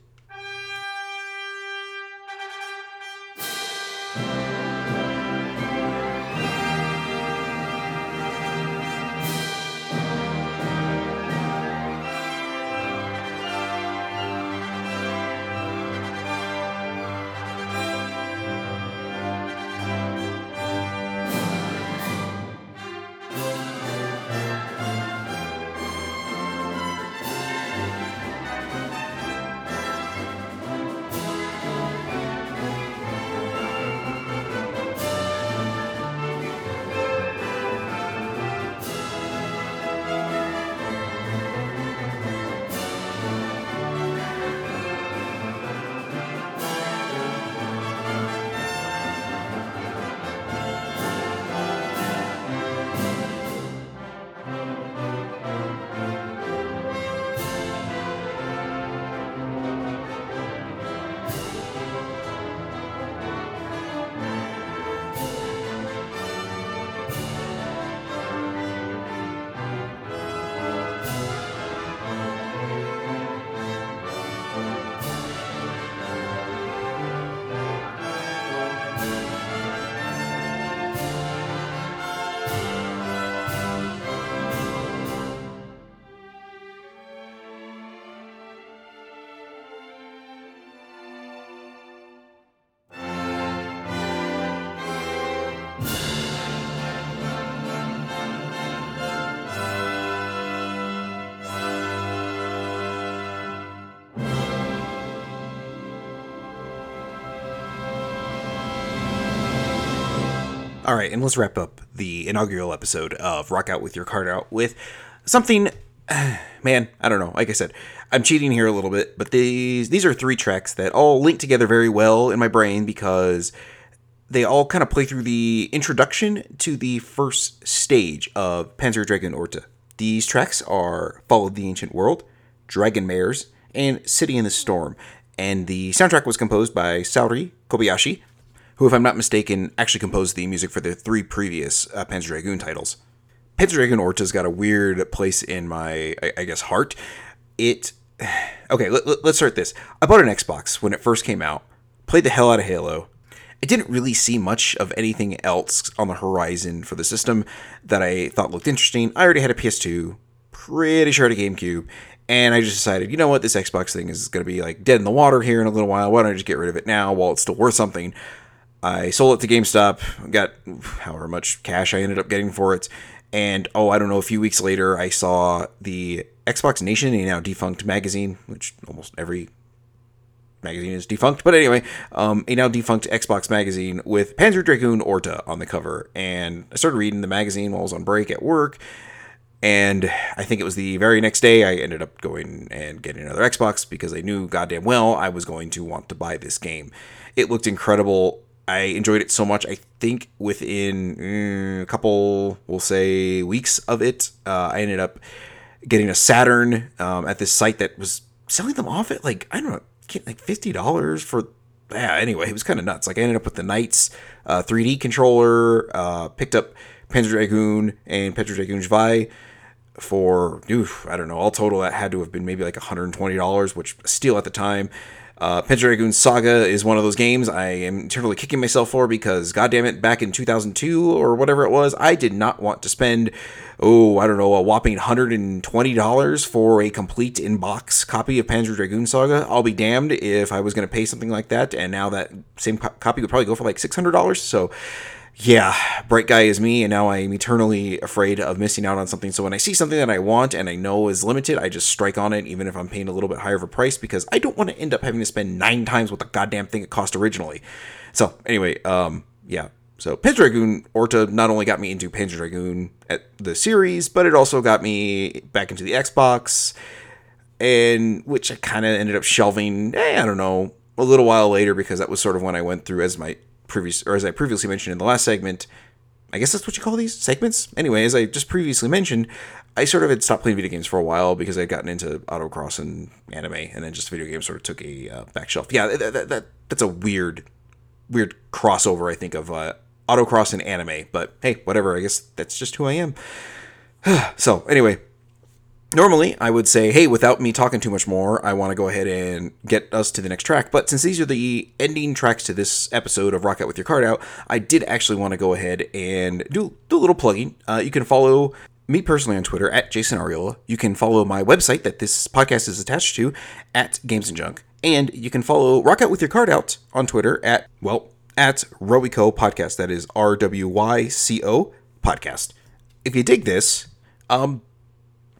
All right, and let's wrap up the inaugural episode of Rock Out with Your Cart Out with something. Man, I don't know. Like I said, I'm cheating here a little bit, but these these are three tracks that all link together very well in my brain because they all kind of play through the introduction to the first stage of Panzer Dragoon Orta. These tracks are Follow the Ancient World, Dragon Mares, and City in the Storm. And the soundtrack was composed by Saori Kobayashi, who, if I'm not mistaken, actually composed the music for the three previous uh, Panzer Dragoon titles. Panzer Dragoon Orta's got a weird place in my, I, I guess, heart. It. Okay, let, let's start this. I bought an Xbox when it first came out, played the hell out of Halo. I didn't really see much of anything else on the horizon for the system that I thought looked interesting. I already had a PS2, pretty sure I had a GameCube, and I just decided, you know what, this Xbox thing is going to be like dead in the water here in a little while. Why don't I just get rid of it now while it's still worth something? I sold it to GameStop, got however much cash I ended up getting for it. And oh, I don't know, a few weeks later, I saw the Xbox Nation, a now defunct magazine, which almost every magazine is defunct, but anyway, um, a now defunct Xbox magazine with Panzer Dragoon Orta on the cover. And I started reading the magazine while I was on break at work. And I think it was the very next day I ended up going and getting another Xbox because I knew goddamn well I was going to want to buy this game. It looked incredible. I enjoyed it so much. I think within mm, a couple, we'll say, weeks of it, uh, I ended up getting a Saturn um, at this site that was selling them off at like I don't know, like fifty dollars for. Yeah, anyway, it was kind of nuts. Like I ended up with the Knights uh, 3D controller, uh, picked up Panzer Dragoon and Panzer Dragoon Zwei for, oof, I don't know, all total that had to have been maybe like $120, which still at the time. Uh, Panzer Dragoon Saga is one of those games I am eternally kicking myself for because, goddamn it, back in 2002 or whatever it was, I did not want to spend, oh, I don't know, a whopping $120 for a complete in box copy of Panzer Dragoon Saga. I'll be damned if I was going to pay something like that, and now that same co- copy would probably go for like $600. So, yeah, bright guy is me, and now I'm eternally afraid of missing out on something. So when I see something that I want and I know is limited, I just strike on it, even if I'm paying a little bit higher of a price, because I don't want to end up having to spend nine times what the goddamn thing it cost originally. So anyway, um, yeah. So Panzer Dragoon Orta not only got me into Panzer Dragoon at the series, but it also got me back into the Xbox, and which I kind of ended up shelving. Eh, I don't know, a little while later because that was sort of when I went through as my previous or as I previously mentioned in the last segment, I guess that's what you call these segments. Anyway, as I just previously mentioned, I sort of had stopped playing video games for a while because I'd gotten into autocross and anime, and then just video games sort of took a uh, back shelf. Yeah, that, that, that that's a weird, weird crossover. I think of uh, autocross and anime, but hey, whatever. I guess that's just who I am. so anyway, normally I would say, hey, without me talking too much more, I want to go ahead and get us to the next track. But since these are the ending tracks to this episode of Rock Out With Your Cart Out, I did actually want to go ahead and do, do a little plugging. Uh, you can follow me personally on Twitter at Jason Ariola. You can follow my website that this podcast is attached to at Games and Junk. And you can follow Rock Out With Your Cart Out on Twitter at, well, at Rowyco Podcast. That is R W Y C O Podcast. If you dig this, um,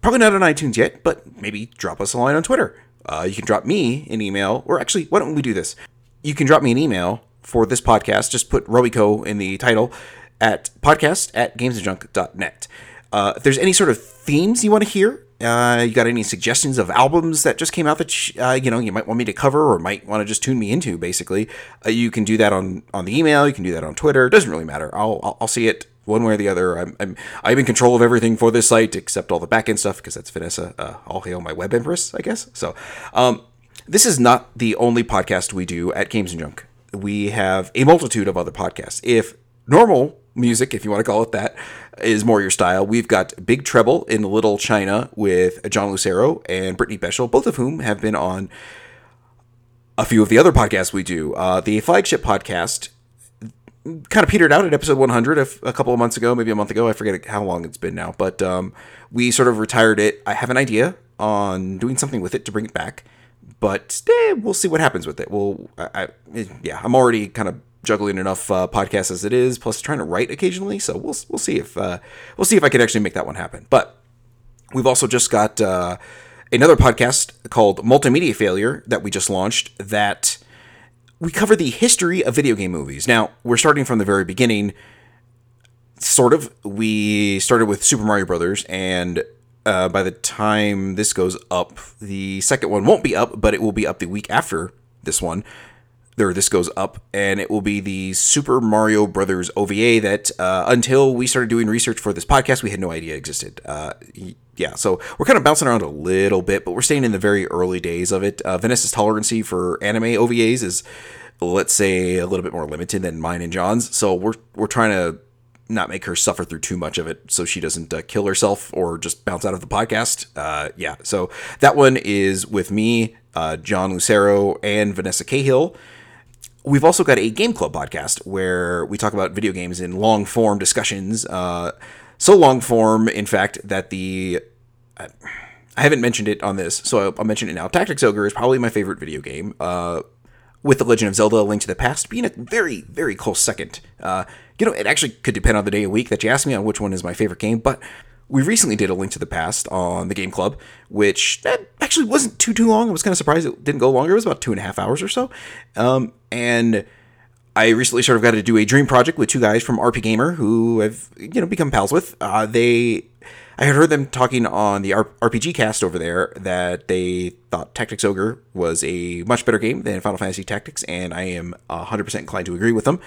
probably not on iTunes yet, but maybe drop us a line on Twitter. Uh, you can drop me an email, or actually, why don't we do this? You can drop me an email for this podcast. Just put Rowyco in the title at podcast at gamesandjunk.net. Uh, if there's any sort of themes you want to hear, uh, you got any suggestions of albums that just came out that uh, you know you might want me to cover or might want to just tune me into, basically, uh, you can do that on on the email. You can do that on Twitter. It doesn't really matter. I'll I'll, I'll see it one way or the other. I'm, I'm I'm in control of everything for this site except all the backend stuff because that's Vanessa. Uh, all hail my web empress, I guess. So, um, this is not the only podcast we do at Games and Junk. We have a multitude of other podcasts. If normal music, if you want to call it that, is more your style, we've got Big Treble in Little China with John Lucero and Brittany Beschel, both of whom have been on a few of the other podcasts we do. Uh, the flagship podcast kind of petered out at episode 100 a, a couple of months ago, maybe a month ago. I forget how long it's been now, but um, we sort of retired it. I have an idea on doing something with it to bring it back, but eh, we'll see what happens with it. Well, I, I, yeah, I'm already kind of juggling enough uh, podcasts as it is, plus trying to write occasionally. So we'll we'll see if uh, we'll see if I can actually make that one happen. But we've also just got uh, another podcast called Multimedia Failure that we just launched that we cover the history of video game movies. Now, we're starting from the very beginning. Sort of. We started with Super Mario Brothers, and uh, by the time this goes up, the second one won't be up, but it will be up the week after this one. There, this goes up, and it will be the Super Mario Brothers OVA that, uh, until we started doing research for this podcast, we had no idea existed. Uh, yeah, so we're kind of bouncing around a little bit, but we're staying in the very early days of it. Uh, Vanessa's tolerancy for anime OVAs is, let's say, a little bit more limited than mine and John's. So we're we're trying to not make her suffer through too much of it, so she doesn't uh, kill herself or just bounce out of the podcast. Uh, yeah, so that one is with me, uh, John Lucero, and Vanessa Cahill. We've also got a game club podcast where we talk about video games in long form discussions. Uh, so long form, in fact, that the I haven't mentioned it on this, so I'll, I'll mention it now. Tactics Ogre is probably my favorite video game. Uh, with The Legend of Zelda: A Link to the Past being a very, very close second. Uh, you know, it actually could depend on the day of week that you ask me on which one is my favorite game, but we recently did a link to the past on the game club which that actually wasn't too too long i was kind of surprised it didn't go longer it was about two and a half hours or so um, and I recently sort of got to do a dream project with two guys from RPGamer who I've you know become pals with. Uh, they, I had heard them talking on the RPG cast over there that they thought Tactics Ogre was a much better game than Final Fantasy Tactics, and I am 100% inclined to agree with them.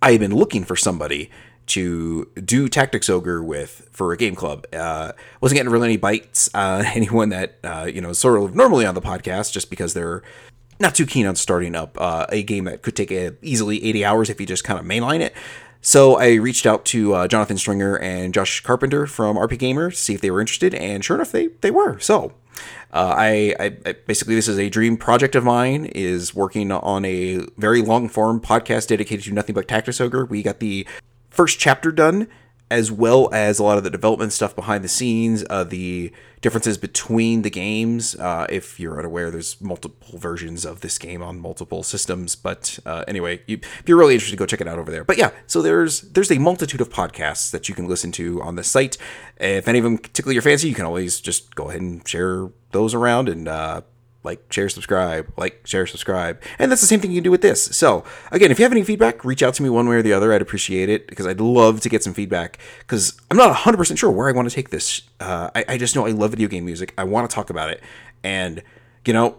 I have been looking for somebody to do Tactics Ogre with for a game club. Uh, wasn't getting really any bites. Uh, anyone that uh, you know sort of normally on the podcast, just because they're not too keen on starting up uh, a game that could take a, easily 80 hours if you just kind of mainline it. So I reached out to uh, Jonathan Stringer and Josh Carpenter from RPGamer to see if they were interested, and sure enough, they they were. So uh, I, I, I basically this is a dream project of mine is working on a very long form podcast dedicated to nothing but Tactics Ogre. We got the first chapter done as well as a lot of the development stuff behind the scenes, uh, the differences between the games. Uh, if you're unaware, there's multiple versions of this game on multiple systems. But uh, anyway, you, if you're really interested, go check it out over there. But yeah, so there's there's a multitude of podcasts that you can listen to on the site. If any of them tickle your fancy, you can always just go ahead and share those around and uh, like, share, subscribe, like, share, subscribe. And that's the same thing you can do with this. So, again, if you have any feedback, reach out to me one way or the other. I'd appreciate it because I'd love to get some feedback because I'm not 100% sure where I want to take this. Uh, I, I just know I love video game music. I want to talk about it. And, you know,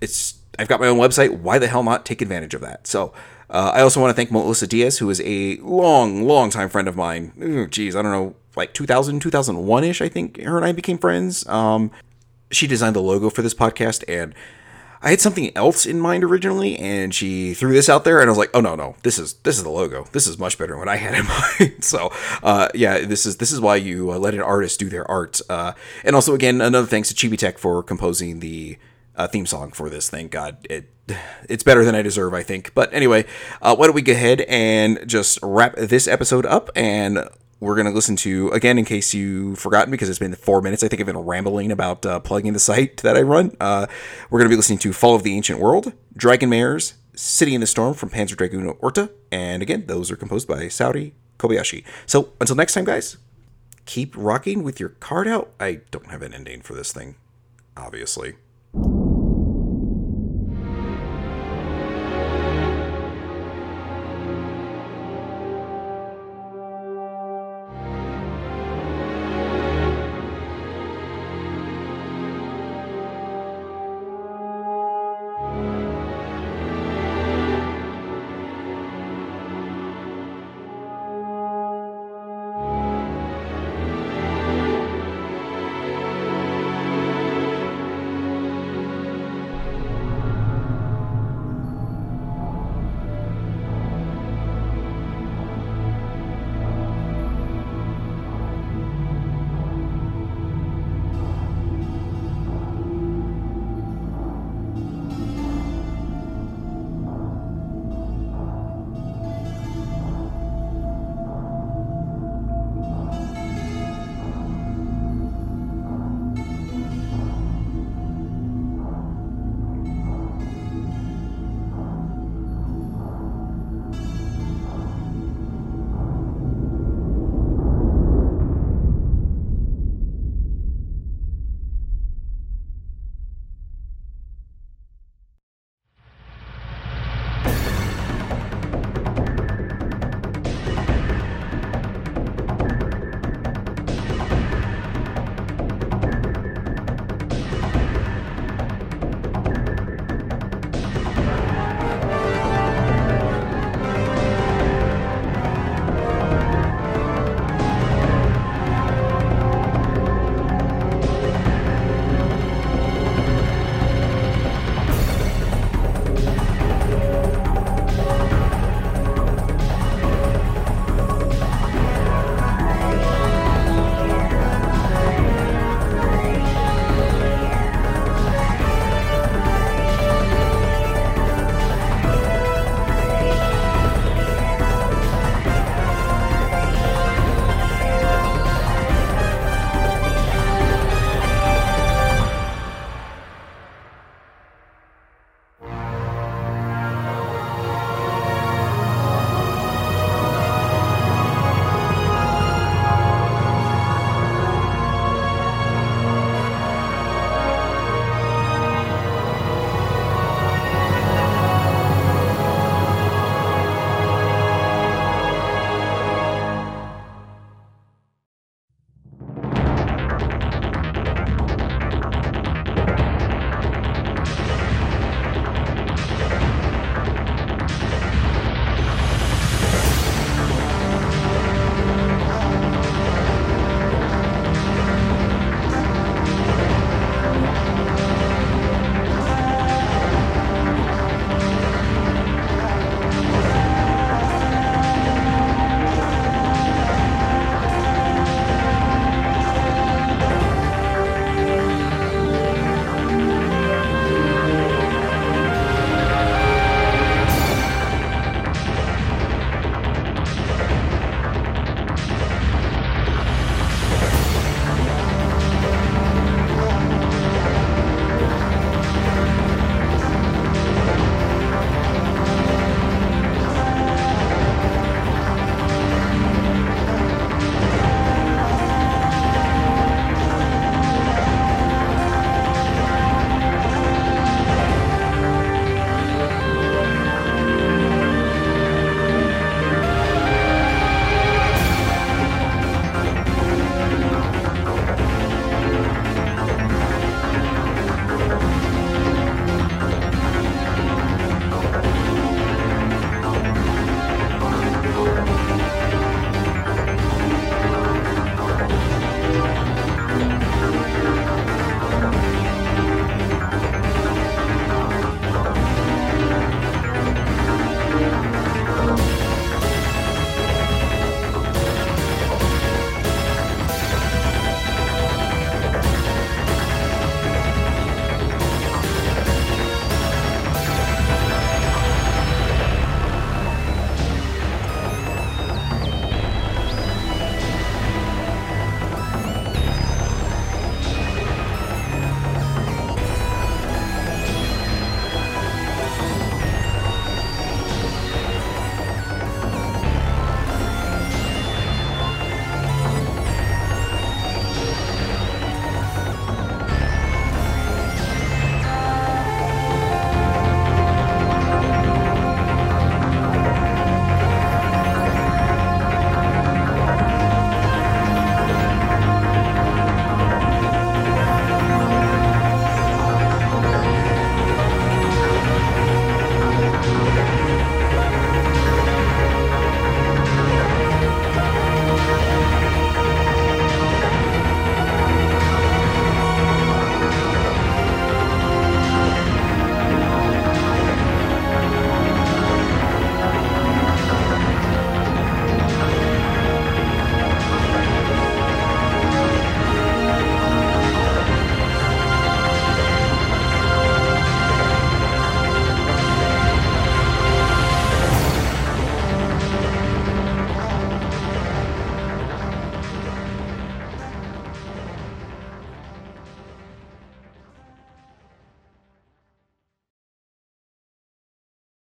it's I've got my own website. Why the hell not take advantage of that? So, uh, I also want to thank Melissa Diaz, who is a long, long time friend of mine. Geez, I don't know, like 2000, 2001 ish, I think her and I became friends. Um, she designed the logo for this podcast and I had something else in mind originally, and she threw this out there, and I was like, "Oh no, no, this is this is the logo. This is much better than what I had in mind." so, uh, yeah, this is this is why you uh, let an artist do their art. Uh, and also, again, another thanks to Chibi Tech for composing the uh, theme song for this. Thank God, it it's better than I deserve, I think. But anyway, uh, why don't we go ahead and just wrap this episode up and we're going to listen to, again, in case you've forgotten, because it's been four minutes, I think I've been rambling about uh, plugging the site that I run. Uh, we're going to be listening to Fall of the Ancient World, Dragon Mares, City in the Storm from Panzer Dragoon Orta. And again, those are composed by Saori Kobayashi. So until next time, guys, keep rocking with your cart out. I don't have an ending for this thing, obviously.